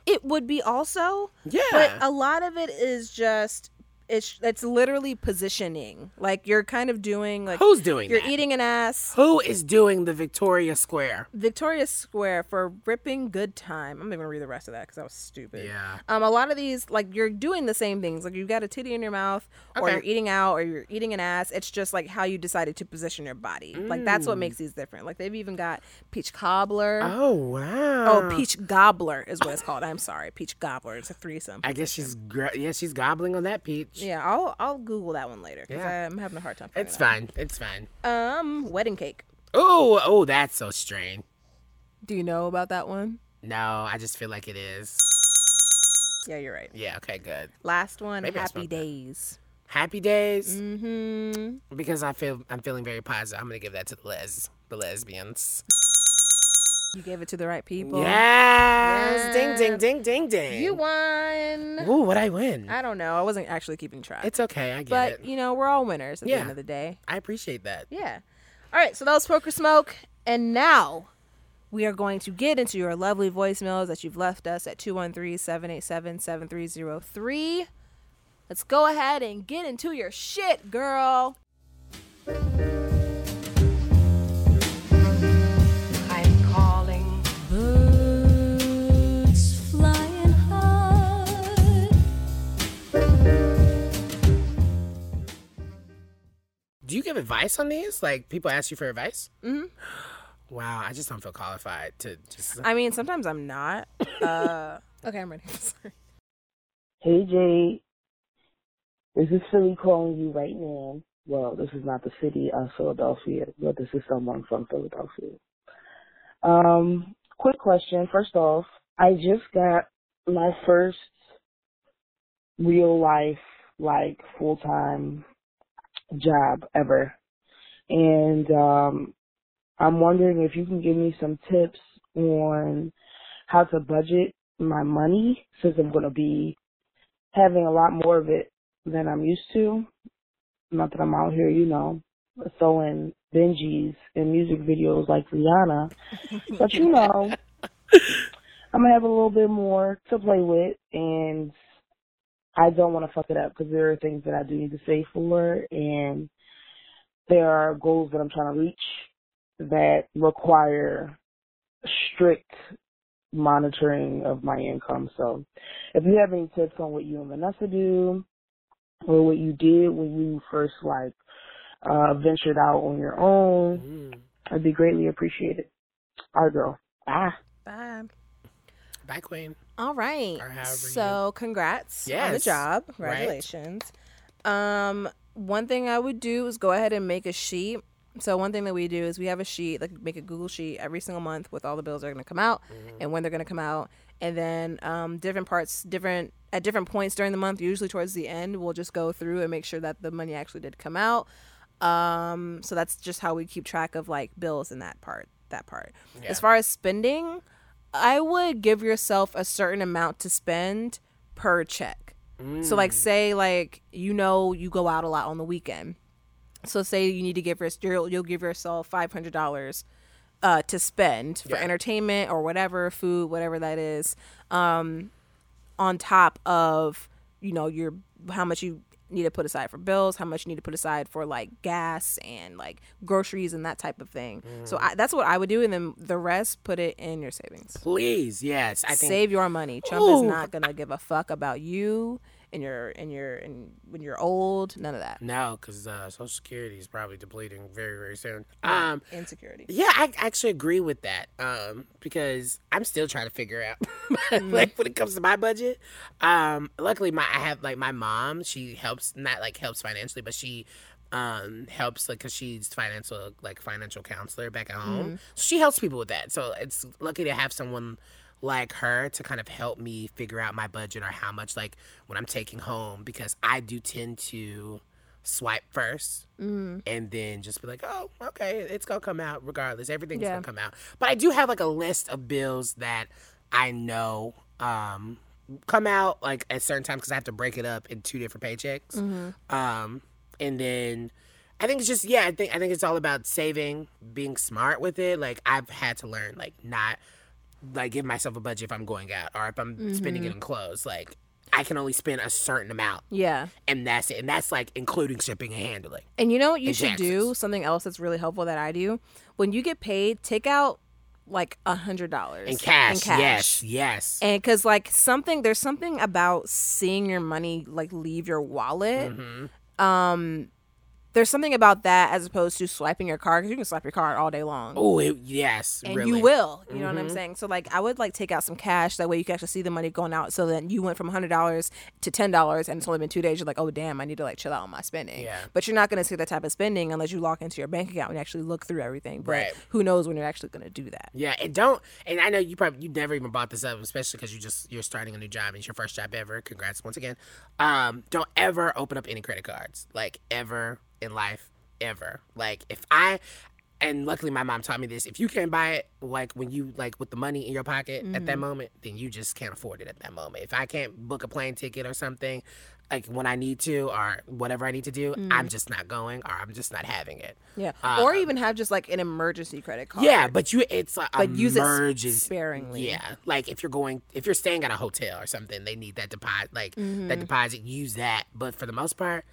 it would be also, Yeah. but a lot of it is just it's it's literally positioning. Like you're kind of doing like Who's doing you're that? eating an ass. Who is doing the Victoria Square? Victoria Square for ripping good time. I'm not gonna read the rest of that because that was stupid. Yeah. Um, a lot of these like you're doing the same things. Like you've got a titty in your mouth, or Okay. you're eating out, or you're eating an ass. It's just like how you decided to position your body. Like that's what makes these different. Like they've even got peach cobbler. Mm. Oh wow. Oh, peach gobbler is what it's called. I'm sorry, peach gobbler. It's a threesome. I guess she's yeah she's gobbling on that peach. Yeah, I'll I'll Google that one later because Yeah. I'm having a hard time. It's fine. It's fine. Um, wedding cake. Oh oh that's so strange. Do you know about that one? No, I just feel like it is. Yeah, you're right. Yeah. Okay. Good. Last one, Maybe happy smoked that. days. Happy days Mm-hmm. because I feel I'm feeling very positive. I'm gonna give that to the les the lesbians. You gave it to the right people. Yes. Ding ding ding ding ding. You won. Ooh, what I win? I don't know. I wasn't actually keeping track. It's okay. I get but it. But, you know, we're all winners at the end of the day. I appreciate that. Yeah. All right. So that was poke or smoke, and now we are going to get into your lovely voicemails that you've left us at 213-787-7303. Let's go ahead and get into your shit, girl. Do you give advice on these? Like people ask you for advice? Mm-hmm. Wow, I just don't feel qualified to just. I mean, sometimes I'm not. Uh, okay, I'm ready. Sorry. Hey Jade, this is Philly calling you right now. Well, this is not the city of Philadelphia, but this is someone from Philadelphia. Um, quick question. First off, I just got my first real life, like full time job ever. And um I'm wondering if you can give me some tips on how to budget my money since I'm gonna be having a lot more of it than I'm used to. Not that I'm out here, you know, throwing Benjis and music videos like Rihanna, but you know, I'm gonna have a little bit more to play with, and I don't want to fuck it up because there are things that I do need to save for, and there are goals that I'm trying to reach that require strict monitoring of my income. So if you have any tips on what you and Vanessa do or what you did when you first like uh ventured out on your own, Mm. I'd be greatly appreciated. Our girl. Bye. Bye. Bye, Queen. All right. So, congrats on the Yes. job. Right. Congratulations. Um, one thing I would do is go ahead and make a sheet. So one thing that we do is we have a sheet, like make a Google sheet every single month with all the bills that are going to come out Mm-hmm. and when they're going to come out, and then um, different parts, different at different points during the month, usually towards the end, we'll just go through and make sure that the money actually did come out. Um, so that's just how we keep track of like bills in that part. That part. As far as spending, I would give yourself a certain amount to spend per check. So like say like you know you go out a lot on the weekend. So say you need to give your you'll, you'll give yourself five hundred dollars uh, to spend for Yeah. entertainment or whatever food whatever that is, um, on top of you know your how much you need to put aside for bills, how much you need to put aside for like gas and like groceries and that type of thing. So I, that's what I would do, and then the rest put it in your savings. Please, yes. I think Save your money. Trump is not gonna give a fuck about you and your and your and when you're old. None of that. no, because uh, Social Security is probably depleting very, very soon. Um, Insecurity. yeah, I actually agree with that. Um, because I'm still trying to figure out, like, when it comes to my budget. Um, luckily, my I have like my mom. She helps, not like helps financially, but she um helps like because she's financial like financial counselor back at home so she helps people with that so it's lucky to have someone like her to kind of help me figure out my budget or how much like when i'm taking home because i do tend to swipe first and then just be like oh okay it's gonna come out regardless. Everything's Yeah. gonna come out. But i do have like a list of bills that i know um come out like at certain times because i have to break it up in two different paychecks. Um and then I think it's just yeah, I think I think it's all about saving, being smart with it. Like I've had to learn like not like give myself a budget if I'm going out or if I'm spending it on clothes. Like I can only spend a certain amount, Yeah. and that's it. And that's like including shipping and handling. And you know what you should do? Something else that's really helpful that I do. When you get paid, take out like a hundred dollars And cash, in cash. yes, yes. And because like something, there's something about seeing your money like leave your wallet. Mm-hmm. Um, there's something about that as opposed to swiping your card because you can swipe your card all day long. Oh, yes, and really. you will. You know what I'm Mhm. saying? So like I would like take out some cash that way you can actually see the money going out. So then you went from hundred dollars to ten dollars, and it's only been two days. You're like, oh damn, I need to like chill out on my spending. Yeah. But you're not gonna see that type of spending unless you log into your bank account and actually look through everything. But Right. who knows when you're actually gonna do that? Yeah, and don't. And I know you probably you never even brought this up, especially because you just you're starting a new job and it's your first job ever. Congrats once again. Um, don't ever open up any credit cards, like ever in life, ever. Like if I. And luckily, my mom taught me this. If you can't buy it, like when you like with the money in your pocket at that mm-hmm. moment, then you just can't afford it at that moment. If I can't book a plane ticket or something, like when I need to or whatever I need to do, I'm mm. just not going or I'm just not having it. Yeah. Uh, or um, even have just like an emergency credit card. Yeah, but you it's like But use it sparingly. Yeah, like if you're going if you're staying at a hotel or something, they need that deposit. Like that mm-hmm. deposit, use that. But for the most part,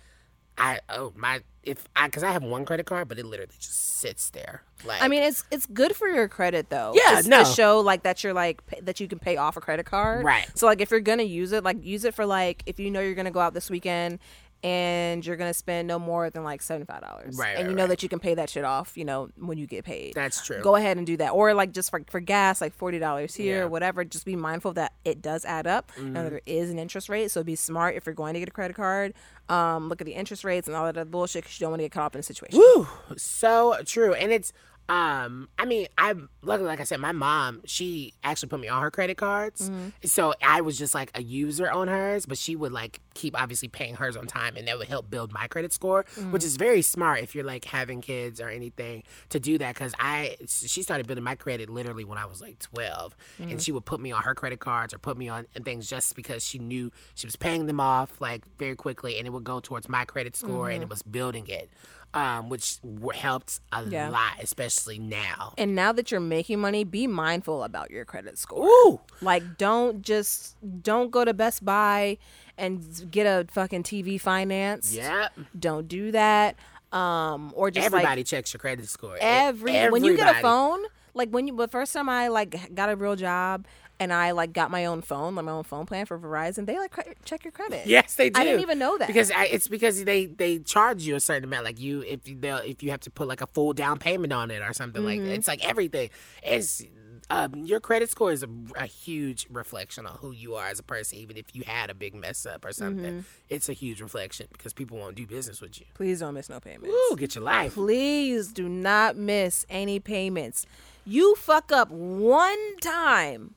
I oh my if I because I have one credit card, but it literally just sits there. Like I mean, it's it's good for your credit though. Yeah, no. To show like that you're like pay, that you can pay off a credit card. Right. So like if you're gonna use it, like use it for like if you know you're gonna go out this weekend and you're gonna spend no more than like seventy five dollars. Right, And right, you know right. that you can pay that shit off. You know when you get paid. that's true. Go ahead and do that, or like just for, for gas, like forty dollars here, Yeah. Mm-hmm. or whatever. Just be mindful that it does add up. and there is an interest rate, so be smart if you're going to get a credit card. Um, look at the interest rates and all that other bullshit because you don't want to get caught up in a situation. Woo, so true. And it's um I mean, I luckily like I said, my mom, she actually put me on her credit cards. Mm-hmm. So I was just like a user on hers, but she would like keep obviously paying hers on time and that would help build my credit score, which mm. is very smart if you're like having kids or anything to do that cuz I she started building my credit literally when I was like 12 and mm. she would put me on her credit cards or put me on and things just because she knew she was paying them off like very quickly and it would go towards my credit score and mm-hmm. it was building it um, which helped a Yeah. lot, especially now. And now that you're making money, be mindful about your credit score. Ooh, Like, don't just don't go to Best Buy and get a fucking TV finance. yeah. Don't do that. Um, or just Everybody like checks your credit score. Every when you get a phone, like when you the first time I like got a real job and I like got my own phone, like my own phone plan for Verizon, they like cre- check your credit. Yes, they do. I didn't even know that. because I, it's because they they charge you a certain amount. Like you, if you they'll- if you have to put like a full down payment on it or something like Mm-hmm. that. It's like everything. It's um, your credit score is a, a huge reflection on who you are as a person. Even if you had a big mess up or something, Mm-hmm. it's a huge reflection because people won't do business with you. Please don't miss no payments. Ooh, get your life. Please do not miss any payments. You fuck up one time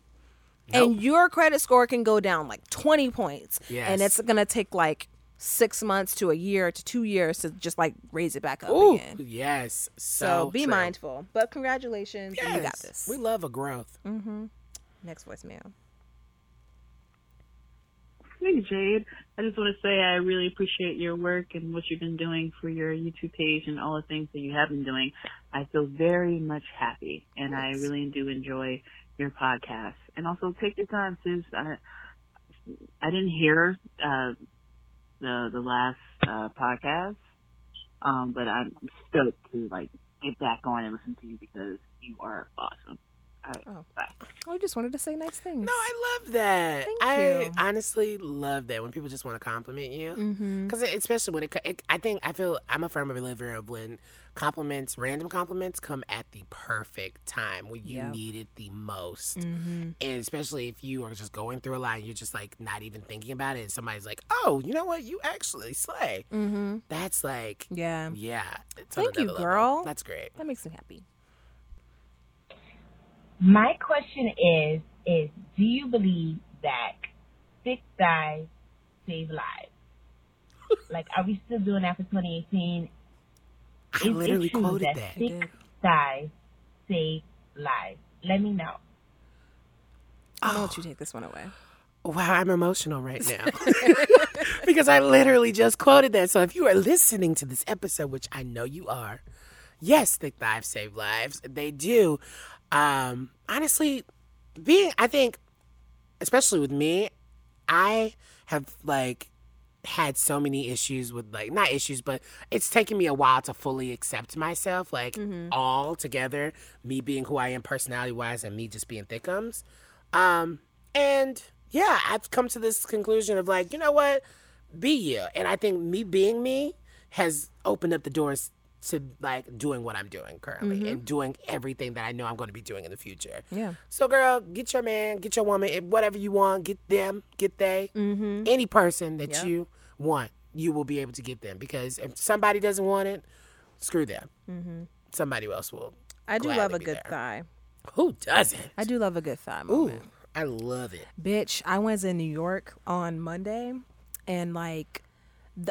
and your credit score can go down like 20 points. And it's going to take like six months to a year to two years to just like raise it back up Ooh, again. yes. So, So, be true. mindful. But congratulations. You got this. We love a growth. Mm-hmm. Next voicemail. Hey Jade, I just want to say I really appreciate your work and what you've been doing for your YouTube page and all the things that you have been doing. I feel very much happy and I really do enjoy your podcast. And also take your time, sis. I I didn't hear uh, the the last uh, podcast, um, but I'm stoked to like get back on and listen to you because you are awesome. All right, Oh. bye. I just wanted to say nice things. No, I love that. Thank I you. honestly love that when people just want to compliment you. Mm-hmm. Because especially when it, it, I think I feel I'm a firm believer of when compliments, random compliments, come at the perfect time when you Yep. need it the most. Mm-hmm. And especially if you are just going through a lot, and you're just like not even thinking about it, and somebody's like, "Oh, you know what? You actually slay." Mm-hmm. That's like, Yeah. yeah. Thank you, level. girl. That's great. That makes me happy. My question is, is do you believe that thick thighs save lives? like, are we still doing that for 2018? I Is it literally true quoted that that. thick thighs save lives? Let me know. I'll let oh. you take this one away. Wow, I'm emotional right now. because I literally just quoted that. So if you are listening to this episode, which I know you are, yes, thick thighs save lives. They do. Um, honestly, being I think, especially with me, I have like had so many issues with like not issues, but it's taken me a while to fully accept myself, like all together, me being who I am personality wise and me just being thickums. Um, and yeah, I've come to this conclusion of like, you know what? Be you. And I think me being me has opened up the doors to like doing what I'm doing currently and doing everything that I know I'm going to be doing in the future. Yeah. So, girl, get your man, get your woman, whatever you want, get them, get they, Mm-hmm. any person that Yep. you want, you will be able to get them. Because if somebody doesn't want it, screw them. Somebody else will. I do love a good there. thigh. Who doesn't? I do love a good thigh Ooh. I love it. Bitch, I was in New York on Monday, and like,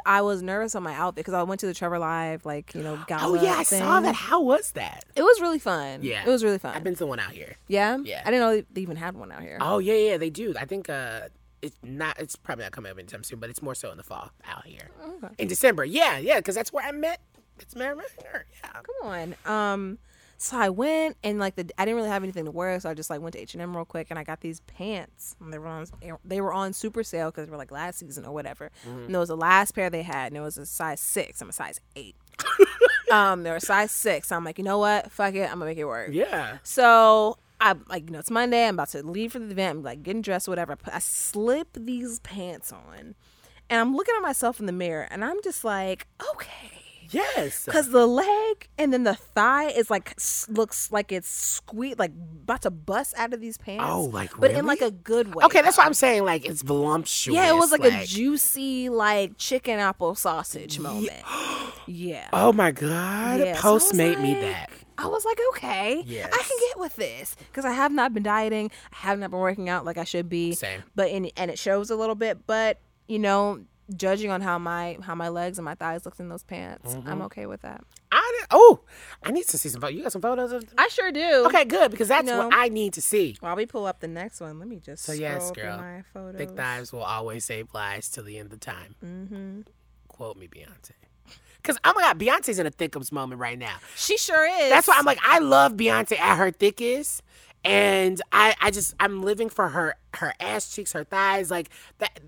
I was nervous on my outfit because I went to the Trevor Live, like you know, gala. Oh yeah, I saw that. How was that? It was really fun. Yeah, it was really fun. I've been to one out here. yeah, Yeah. I didn't know they even had one out here. Oh yeah, yeah, they do. I think uh, it's not. It's probably not coming up anytime soon, but it's more so in the fall out here in December. Yeah, yeah, because that's where I met. It's Mary. Yeah. Come on. Um, so I went and like the I didn't really have anything to wear, so I just like went to H and M real quick and I got these pants. And they were on they were on super sale because they were like last season or whatever. And it was the last pair they had, and it was a size six. I'm a size eight. um, they were size six. So I'm like, you know what? Fuck it, I'm gonna make it work. Yeah. So I like you know it's Monday. I'm about to leave for the event. I'm like getting dressed, whatever. I, put, I slip these pants on, and I'm looking at myself in the mirror, and I'm just like, okay. Yes. Cause the leg and then the thigh is like looks like it's squeezed, like about to bust out of these pants. Oh, like, but in like a good way. Okay, that's what I'm saying. Like it's voluptuous. Yeah, it was like, a juicy like chicken apple sausage moment. Yeah. Oh my god! Yeah, so Post was made me that. I was like, okay, Yes. I can get with this because I have not been dieting. I have not been working out like I should be. Same. But in and it shows a little bit. But you know, judging on how my how my legs and my thighs looked in those pants, Mm-hmm. I'm okay with that. I did, oh, I need to see some photos. You got some photos of? I sure do. Okay, good because that's know. what I need to see. While we pull up the next one, let me just So yes, girl. my photos. Thick thighs will always save lives till the end of time. Mm-hmm. Quote me, Beyonce. Because oh my god, Beyonce's in a thickums moment right now. She sure is. That's why I'm like, I love Beyonce at her thickest. And I, I just I'm living for her her ass cheeks, her thighs, like that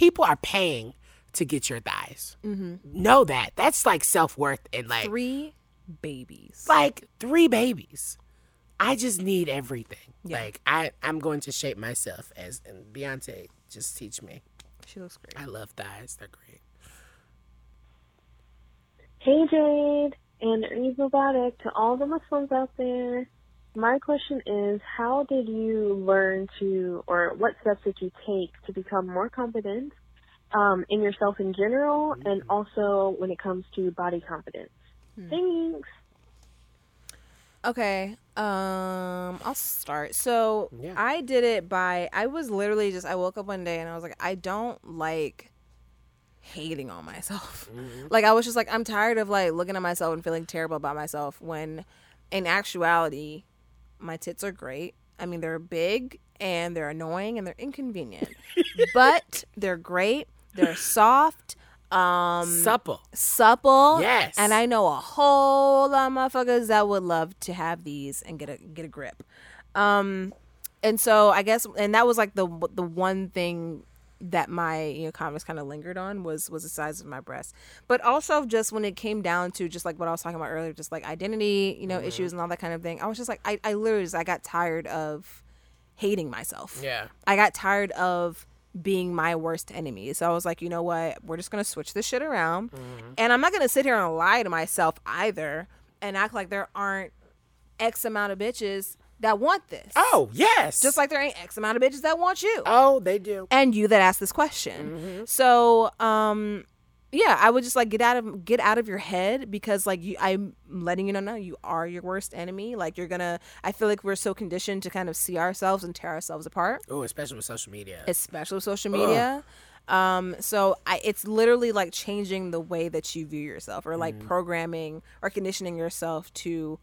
people are paying to get your thighs. Mm-hmm. Know that. That's like self worth and like three babies. like three babies. I just need everything. Yeah. Like I, I'm going to shape myself as and Beyonce just teach me. She looks great. I love thighs. They're great. Hey Jade and Eid Mubarak to all the Muslims out there. My question is, how did you learn to, or what steps did you take to become more confident um, in yourself in general, and also when it comes to body confidence? Thanks. Okay. Um, I'll start. So Yeah. I did it by I was literally just I woke up one day and I was like, I don't like hating on myself. Like I was just like, I'm tired of like looking at myself and feeling terrible about myself when in actuality my tits are great. I mean they're big and they're annoying and they're inconvenient. but they're great. They're soft. Um Supple. supple. Yes. And I know a whole lot of motherfuckers that would love to have these and get a get a grip. Um and so I guess and that was like the the one thing that my you know comments kind of lingered on was was the size of my breast. But also just when it came down to just like what I was talking about earlier, just like identity, you know, Mm-hmm. issues and all that kind of thing. I was just like I, I literally just I got tired of hating myself. Yeah. I got tired of being my worst enemy. So I was like, you know what? We're just going to switch this shit around. Mm-hmm. And I'm not going to sit here and lie to myself either and act like there aren't X amount of bitches that want this. Oh yes. Just like there ain't X amount of bitches that want you. oh they do. And you that ask this question. Mm-hmm. So, um, yeah, I would just like get out of get out of your head because like you, I'm letting you know now you are your worst enemy. Like you're gonna. I feel like we're so conditioned to kind of see ourselves and tear ourselves apart Oh, especially with social media. especially with social media. Um, so I, it's literally like changing the way that you view yourself, or like programming or conditioning yourself to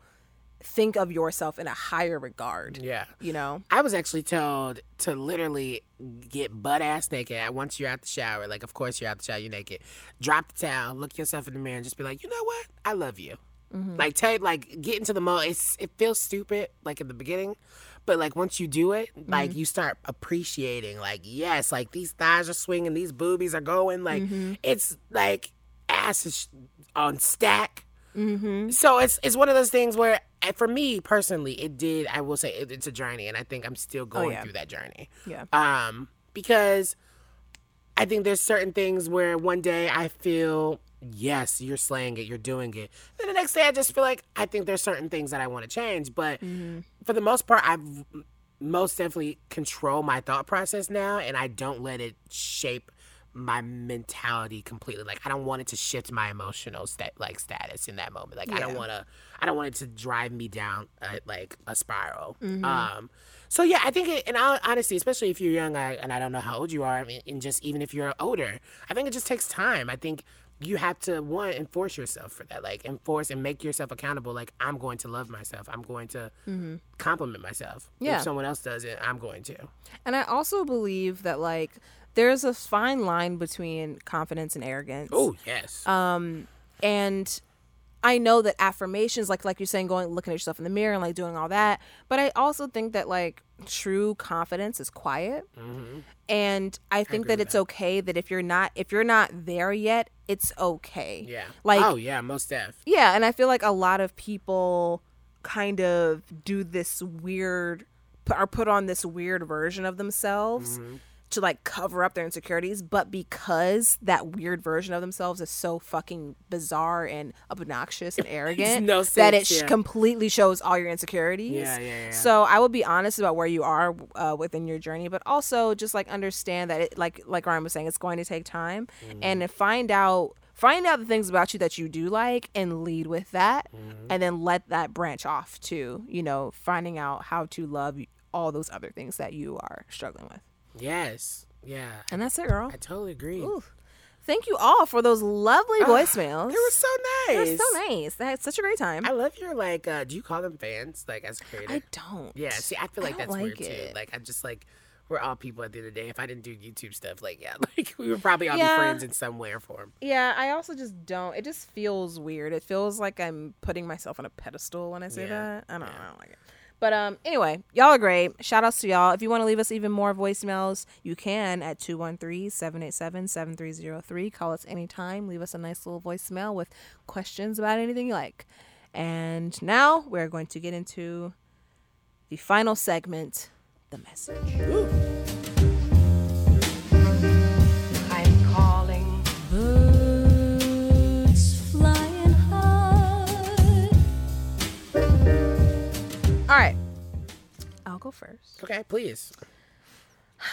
think of yourself in a higher regard. yeah. You know, I was actually told to literally get butt ass naked once you're out the shower. Like, of course, you're out the shower, you're naked. Drop the towel, look yourself in the mirror, and just be like, you know what? I love you. Like, tell like get into the mode. It's it feels stupid, like in the beginning, but like once you do it, like Mm-hmm. you start appreciating, like yes, like these thighs are swinging, these boobies are going, like Mm-hmm. it's like ass is on stack. Mm-hmm. So it's it's one of those things where, and for me personally, it did. I will say it, it's a journey, and I think I'm still going Oh, yeah. through that journey. Yeah. Um, because I think there's certain things where one day I feel yes, you're slaying it, you're doing it. Then the next day I just feel like I think there's certain things that I want to change. But for the most part, I've most definitely control my thought process now, and I don't let it shape my mentality completely. Like I don't want it to shift my emotional stat like status in that moment. Like I don't want to. I don't want it to drive me down uh, like a spiral. Mm-hmm. Um. So yeah, I think, it, and I, honestly, especially if you're young, I, and I don't know how old you are, I mean, and just even if you're older, I think it just takes time. I think you have to one enforce yourself for that, like enforce and make yourself accountable. Like I'm going to love myself. I'm going to compliment myself. Mm-hmm. Yeah. If someone else does it, I'm going to. And I also believe that like there's a fine line between confidence and arrogance. Oh yes. Um, and I know that affirmations, like like you're saying, going looking at yourself in the mirror and like doing all that. But I also think that like true confidence is quiet, and I think agree that it's okay that if you're not if you're not there yet, it's okay. yeah. Like oh yeah, most def. yeah, and I feel like a lot of people kind of do this weird are put on this weird version of themselves to like cover up their insecurities, but because that weird version of themselves is so fucking bizarre and obnoxious and arrogant no that it sense, sh- yeah. completely shows all your insecurities. Yeah, yeah, yeah. So I would be honest about where you are uh, within your journey, but also just like understand that it like like Ryan was saying, it's going to take time, Mm-hmm. and find out find out the things about you that you do like and lead with that, Mm-hmm. and then let that branch off to you know finding out how to love all those other things that you are struggling with, Yes. Yeah. and that's it, girl. I totally agree. Ooh. Thank you all for those lovely voicemails. They were so nice. They were so nice. They had such a great time. I love your like. uh Do you call them fans? Like as a creator? I don't. Yeah, see, I feel I like don't that's weird like too. Like, I just like we're all people at the end of the day. If I didn't do YouTube stuff, like yeah, like we would probably all Yeah. be friends in some way or form. Yeah, I also just don't. It just feels weird. It feels like I'm putting myself on a pedestal when I say Yeah, that. I don't, I don't like it. But um, anyway, y'all are great. Shout outs to y'all. If you want to leave us even more voicemails, you can at 213-787-7303. Call us anytime. Leave us a nice little voicemail with questions about anything you like. And now we're going to get into the final segment, the message. I'm go first. Okay, please.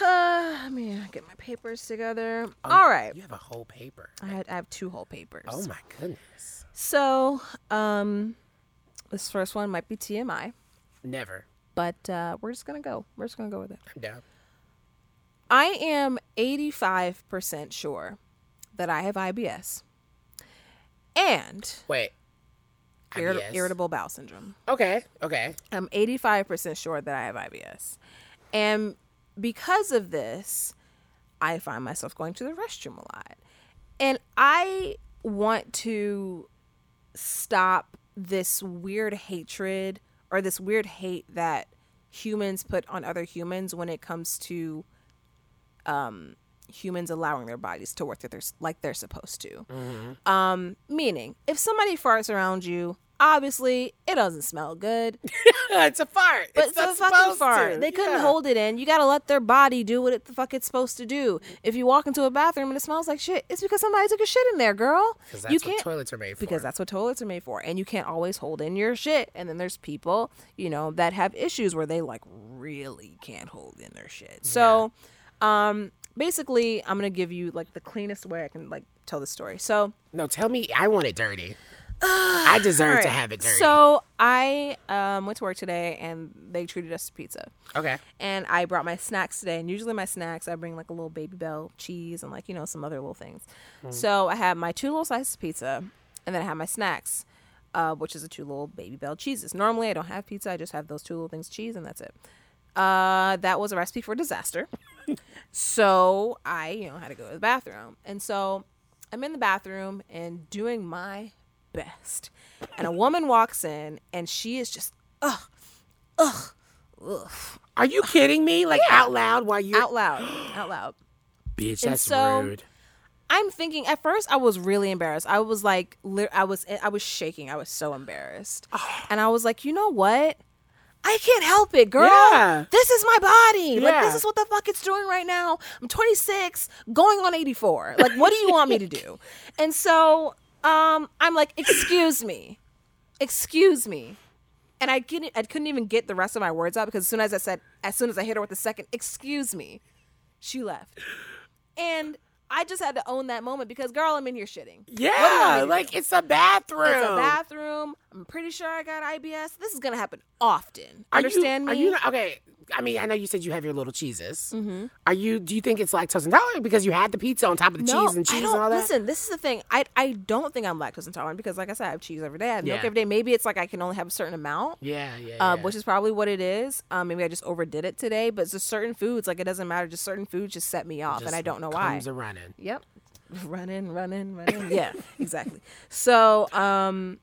Uh, let me get my papers together. All right. You have a whole paper. I, had, I have two whole papers. Oh my goodness. So, um, this first one might be TMI, Never. but uh, we're just gonna go. We're just gonna go with it. I'm down. I am 85% sure that I have IBS and Wait. Irri- irritable bowel syndrome. Okay. Okay. I'm 85% sure that I have IBS. And because of this, I find myself going to the restroom a lot. And I want to stop this weird hatred or this weird hate that humans put on other humans when it comes to um, humans allowing their bodies to work that they're, like they're supposed to. Um, meaning, if somebody farts around you, obviously it doesn't smell good. it's a fart. But it's it's a fucking fart. to. They couldn't Yeah. hold it in. You gotta let their body do what it the fuck it's supposed to do. If you walk into a bathroom and it smells like shit, it's because somebody took a shit in there, girl. 'Cause that's you can't toilets are made for. because that's what toilets are made for, and you can't always hold in your shit. And then there's people, you know, that have issues where they like really can't hold in their shit. So, um, basically, I'm gonna give you like the cleanest way I can like tell the story. So. No, tell me. I want it dirty. I deserve to have it dirty. So I um, went to work today and they treated us to pizza. okay. And I brought my snacks today. And usually my snacks, I bring like a little Babybel cheese and like, you know, some other little things. So I had my two little slices of pizza and then I had my snacks, uh, which is the two little Babybel cheeses. Normally I don't have pizza. I just have those two little things cheese and that's it. Uh, that was a recipe for disaster. so I, you know, had to go to the bathroom. And so I'm in the bathroom and doing my best. And a woman walks in and she is just, ugh, ugh, ugh, Are you kidding me? Like out loud while you out loud, out loud. bitch, that's so- rude. I'm thinking at first I was really embarrassed. I was like, li- I was, I was shaking. I was so embarrassed, and I was like, you know what? I can't help it, girl. Yeah. This is my body. Like this is what the fuck it's doing right now. I'm 26, going on 84. Like, what do you want me to do? And so, um, I'm like, excuse me, excuse me. And I couldn't, I couldn't even get the rest of my words out because as soon as I said, as soon as I hit her with the second, excuse me, she left. And I just had to own that moment because, girl, I'm in here shitting. What do you want me Yeah, like it's a bathroom. It's a bathroom. I'm pretty sure I got IBS. This is gonna happen often. Are you- Understand Are you not- okay? I mean, I know you said you have your little cheeses. Mm-hmm. Are you? Do you think it's lactose intolerant because you had the pizza on top of the no, cheese and cheese and all that? Listen, this is the thing. I I don't think I'm lactose intolerant because, like I said, I have cheese every day. I have milk every day. Maybe it's like I can only have a certain amount. Yeah, yeah, Uh, yeah. which is probably what it is. Um, maybe I just overdid it today, but it's just certain foods. Like it doesn't matter. Just certain foods just set me off, and I don't know why. Comes a running. Yep. Running, running, running. Yeah, exactly. So, um,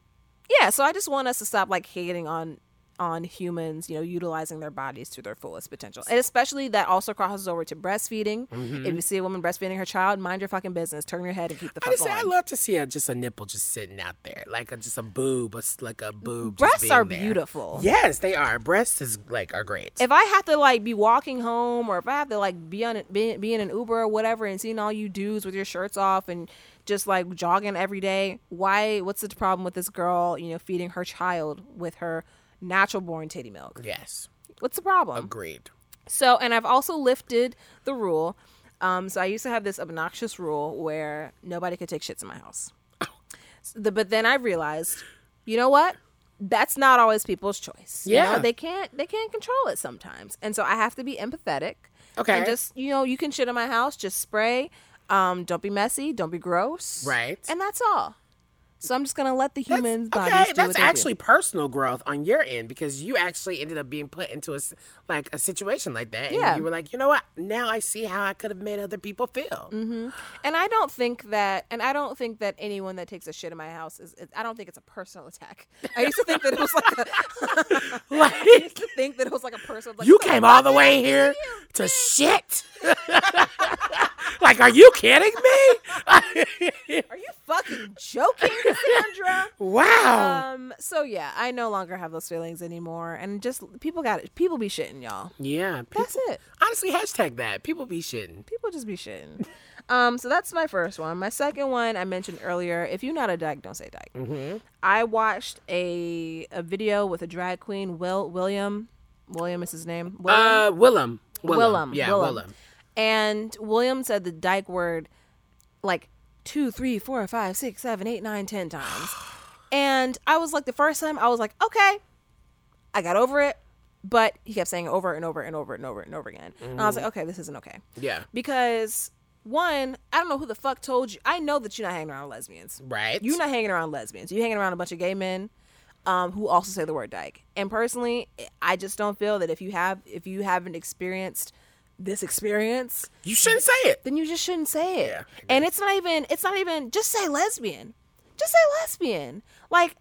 yeah, so I just want us to stop like hating on on humans, you know, utilizing their bodies to their fullest potential. And especially that also crosses over to breastfeeding. Mm-hmm. If you see a woman breastfeeding her child, mind your fucking business. Turn your head and keep the fuck Honestly, on. I love to see a, just a nipple just sitting out there, like a, just a boob, a like a boob. just Breasts are there. beautiful. Yes, they are. Breasts is like are great. if I have to like be walking home or if I have to like be on be, be in an Uber or whatever and seeing all you dudes with your shirts off and just like jogging every day, why what's the problem with this girl, you know, feeding her child with her natural born titty milk? yes, What's the problem? agreed. So, and I've also lifted the rule. Um, so I used to have this obnoxious rule where nobody could take shits in my house. So the, but then I realized, you know what? That's not always people's choice. You know, Yeah. they can't they can't control it sometimes, and so I have to be empathetic. Okay. And just you know, you can shit in my house. Just spray. Um, don't be messy. Don't be gross. Right. And that's all. So I'm just gonna let the humans' bodies okay, do that's they do. actually personal growth on your end because you actually ended up being put into a like a situation like that. And Yeah. you were like, you know what? Now I see how I could have made other people feel. Mm-hmm. And I don't think that, and I don't think that anyone that takes a shit in my house is. is I don't think it's a personal attack. I used to think that it was like. A, I Like used to think that it was like a personal. Like, you "Oh, came all the way here to shit. like, are you kidding me? Are you fucking joking, Cassandra? wow. um. So yeah, I no longer have those feelings anymore, and just people got it. People be shitting, y'all. yeah. People, That's it. honestly, hashtag that. People be shitting. People just be shitting. Um, so that's my first one. My second one I mentioned earlier. If you're not a dyke, don't say dyke. Mm-hmm. I watched a a video with a drag queen, Will William. William is his name. William? Uh, Willam. Willam. Willam. Yeah, Willam. Willam. And William said the dyke word like two, three, four, five, six, seven, eight, nine, ten times. And I was like, the first time, I was like, okay, I got over it. But he kept saying over and over and over and over and over again. And I was like, okay, this isn't okay. Yeah. Because one, I don't know who the fuck told you. I know that you're not hanging around lesbians. Right. You're not hanging around lesbians. You're hanging around a bunch of gay men um, who also say the word dyke. And personally, I just don't feel that if you have if you haven't experienced this experience, You shouldn't say it. then you just shouldn't say it. Yeah, and it's not even it's not even just say lesbian. Just say lesbian. Like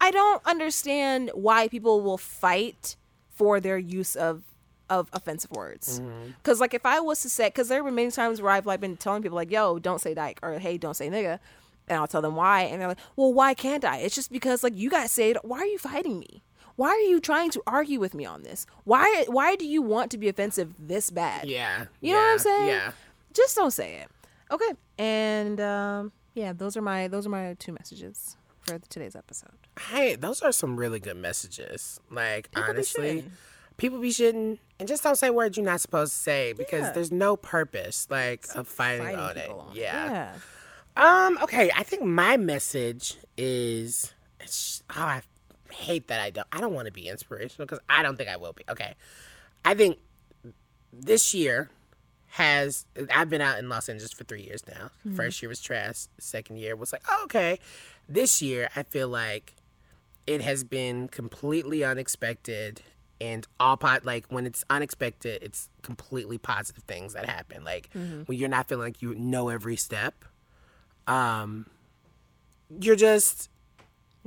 I don't understand why people will fight for their use of of offensive words. Mm-hmm. Cuz like if I was to say cuz there have been many times where I've like been telling people like, "Yo, don't say dyke," or "Hey, don't say nigga." And I'll tell them why and they're like, "Well, why can't I?" It's just because like you guys say it. Why are you fighting me? Why are you trying to argue with me on this? Why why do you want to be offensive this bad? Yeah. You know what I'm saying? Yeah. Just don't say it. Okay. And um, yeah, those are my those are my two messages for today's episode. Hey, those are some really good messages. Like People honestly, shitting. people be shitting, and just don't say words you're not supposed to say because Yeah. there's no purpose like of fighting, Fighting on it. people it. Yeah. Yeah. Um. Okay. I think my message is. It's, oh, I hate that I don't. I don't want to be inspirational because I don't think I will be. Okay. I think this year has. I've been out in Los Angeles for three years now. First year was trash. Second year was like, oh, okay. This year, I feel like it has been completely unexpected and all pot like when it's unexpected it's completely positive things that happen like when you're not feeling like you know every step um you're just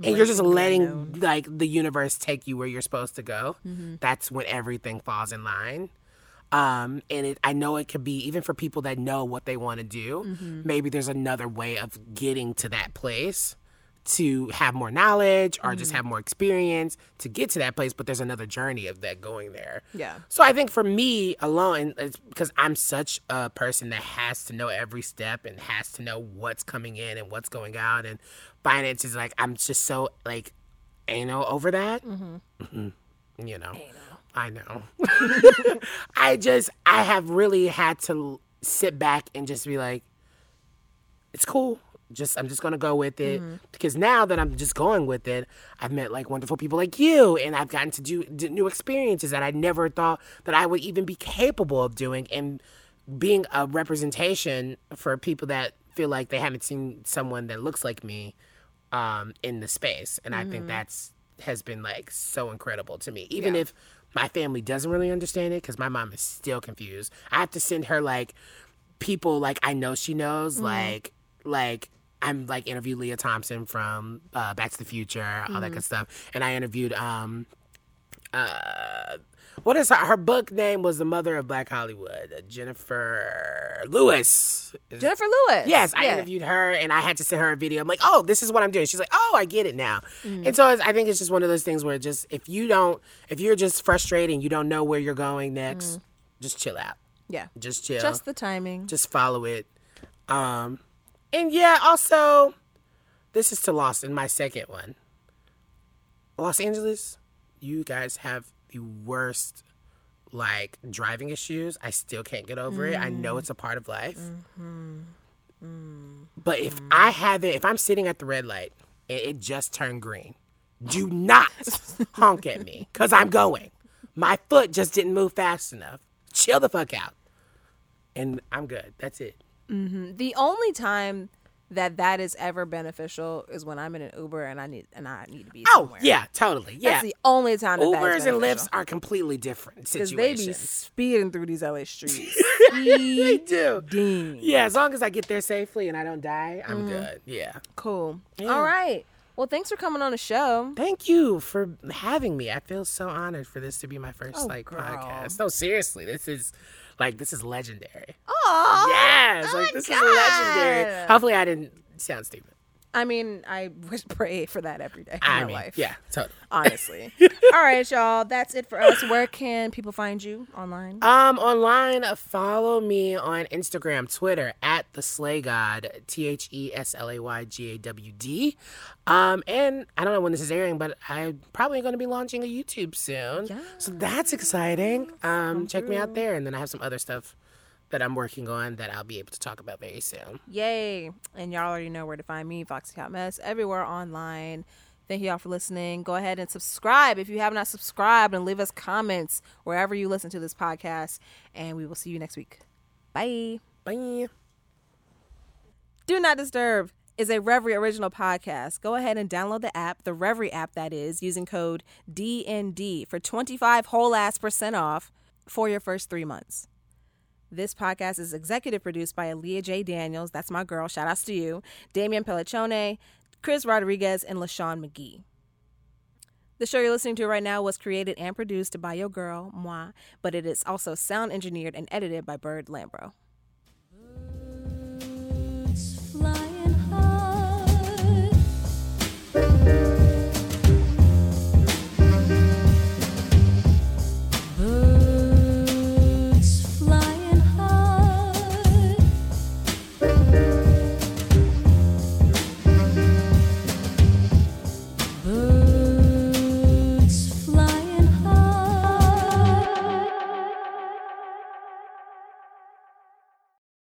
and you're just letting like the universe take you where you're supposed to go Mm-hmm. that's when everything falls in line um and it i know it could be even for people that know what they want to do Mm-hmm. maybe there's another way of getting to that place to have more knowledge or Mm-hmm. just have more experience to get to that place but there's another journey of that going there Yeah. so I think for me alone, it's because I'm such a person that has to know every step and has to know what's coming in and what's going out and finances. Like I'm just so like anal over that. Mhm. You know, I know. I just I have really had to sit back and just be like, it's cool. Just I'm just gonna go with it. Mm-hmm. Because now that I'm just going with it, I've met like wonderful people like you, and I've gotten to do, do new experiences that I never thought that I would even be capable of doing, and being a representation for people that feel like they haven't seen someone that looks like me um, in the space, and I think mm-hmm. that's has been like so incredible to me. Even if my family doesn't really understand it, because my mom is still confused. I have to send her like people like I know she knows, mm-hmm. like like I'm like interviewed Lea Thompson from uh, Back to the Future, all that good stuff, and I interviewed um uh what is her, her book name was the mother of Black Hollywood, uh, Jennifer Lewis. Jennifer Lewis. Yes, I Yeah. interviewed her and I had to send her a video. I'm like, oh, this is what I'm doing. She's like, oh, I get it now. Mm. And so it's, I think it's just one of those things where just if you don't, if you're just frustrated and you don't know where you're going next, just chill out. Yeah. Just chill. Just the timing. just follow it. Um, and yeah, also, this is to Los in my second one. Los Angeles, you guys have the worst like driving issues. I still can't get over it. I know it's a part of life. Mm-hmm. Mm-hmm. But if mm-hmm. I have it, if I'm sitting at the red light and it just turned green, do not honk at me because I'm going. My foot just didn't move fast enough. Chill the fuck out. And I'm good. That's it. The only time that that is ever beneficial is when I'm in an Uber and I need and I need to be Oh, somewhere. yeah, totally. Yeah. That's the only time that that is Ubers and Lyfts are completely different because they be speeding through these LA streets. they do. Speeding. Yeah, as long as I get there safely and I don't die, I'm Mm-hmm. good. Yeah. Cool. All right. Well, thanks for coming on the show. Thank you for having me. I feel so honored for this to be my first Oh, like girl. podcast. No, seriously, this is like this is legendary. Oh, yes, like this is legendary. Hopefully, I didn't sound stupid. I mean, I would pray for that every day in I my mean, life. yeah, totally. Honestly. All right, y'all. That's it for us. Where can people find you online? Um, online, follow me on Instagram, Twitter at the Slay God, T H E S L A Y G A W D. Um, and I don't know when this is airing, but I'm probably going to be launching a YouTube soon. Yeah. So that's exciting. Um, check me out there, and then I have some other stuff that I'm working on that I'll be able to talk about very soon. Yay. And y'all already know where to find me, Foxy Hot Mess, everywhere online. Thank you all for listening. Go ahead and subscribe if you have not subscribed and leave us comments wherever you listen to this podcast. And we will see you next week. Bye. Bye. Do Not Disturb is a Revry original podcast. Go ahead and download the app, the Revry app that is, using code DND for 25 whole ass percent off for your first three months. This podcast is executive produced by Aaliyah J. Daniels. That's my girl. Shout outs to you. Damian Pelliccione, Chris Rodriguez, and LaShawn McGee. The show you're listening to right now was created and produced by your girl, moi, but it is also sound engineered and edited by Bird Lambro.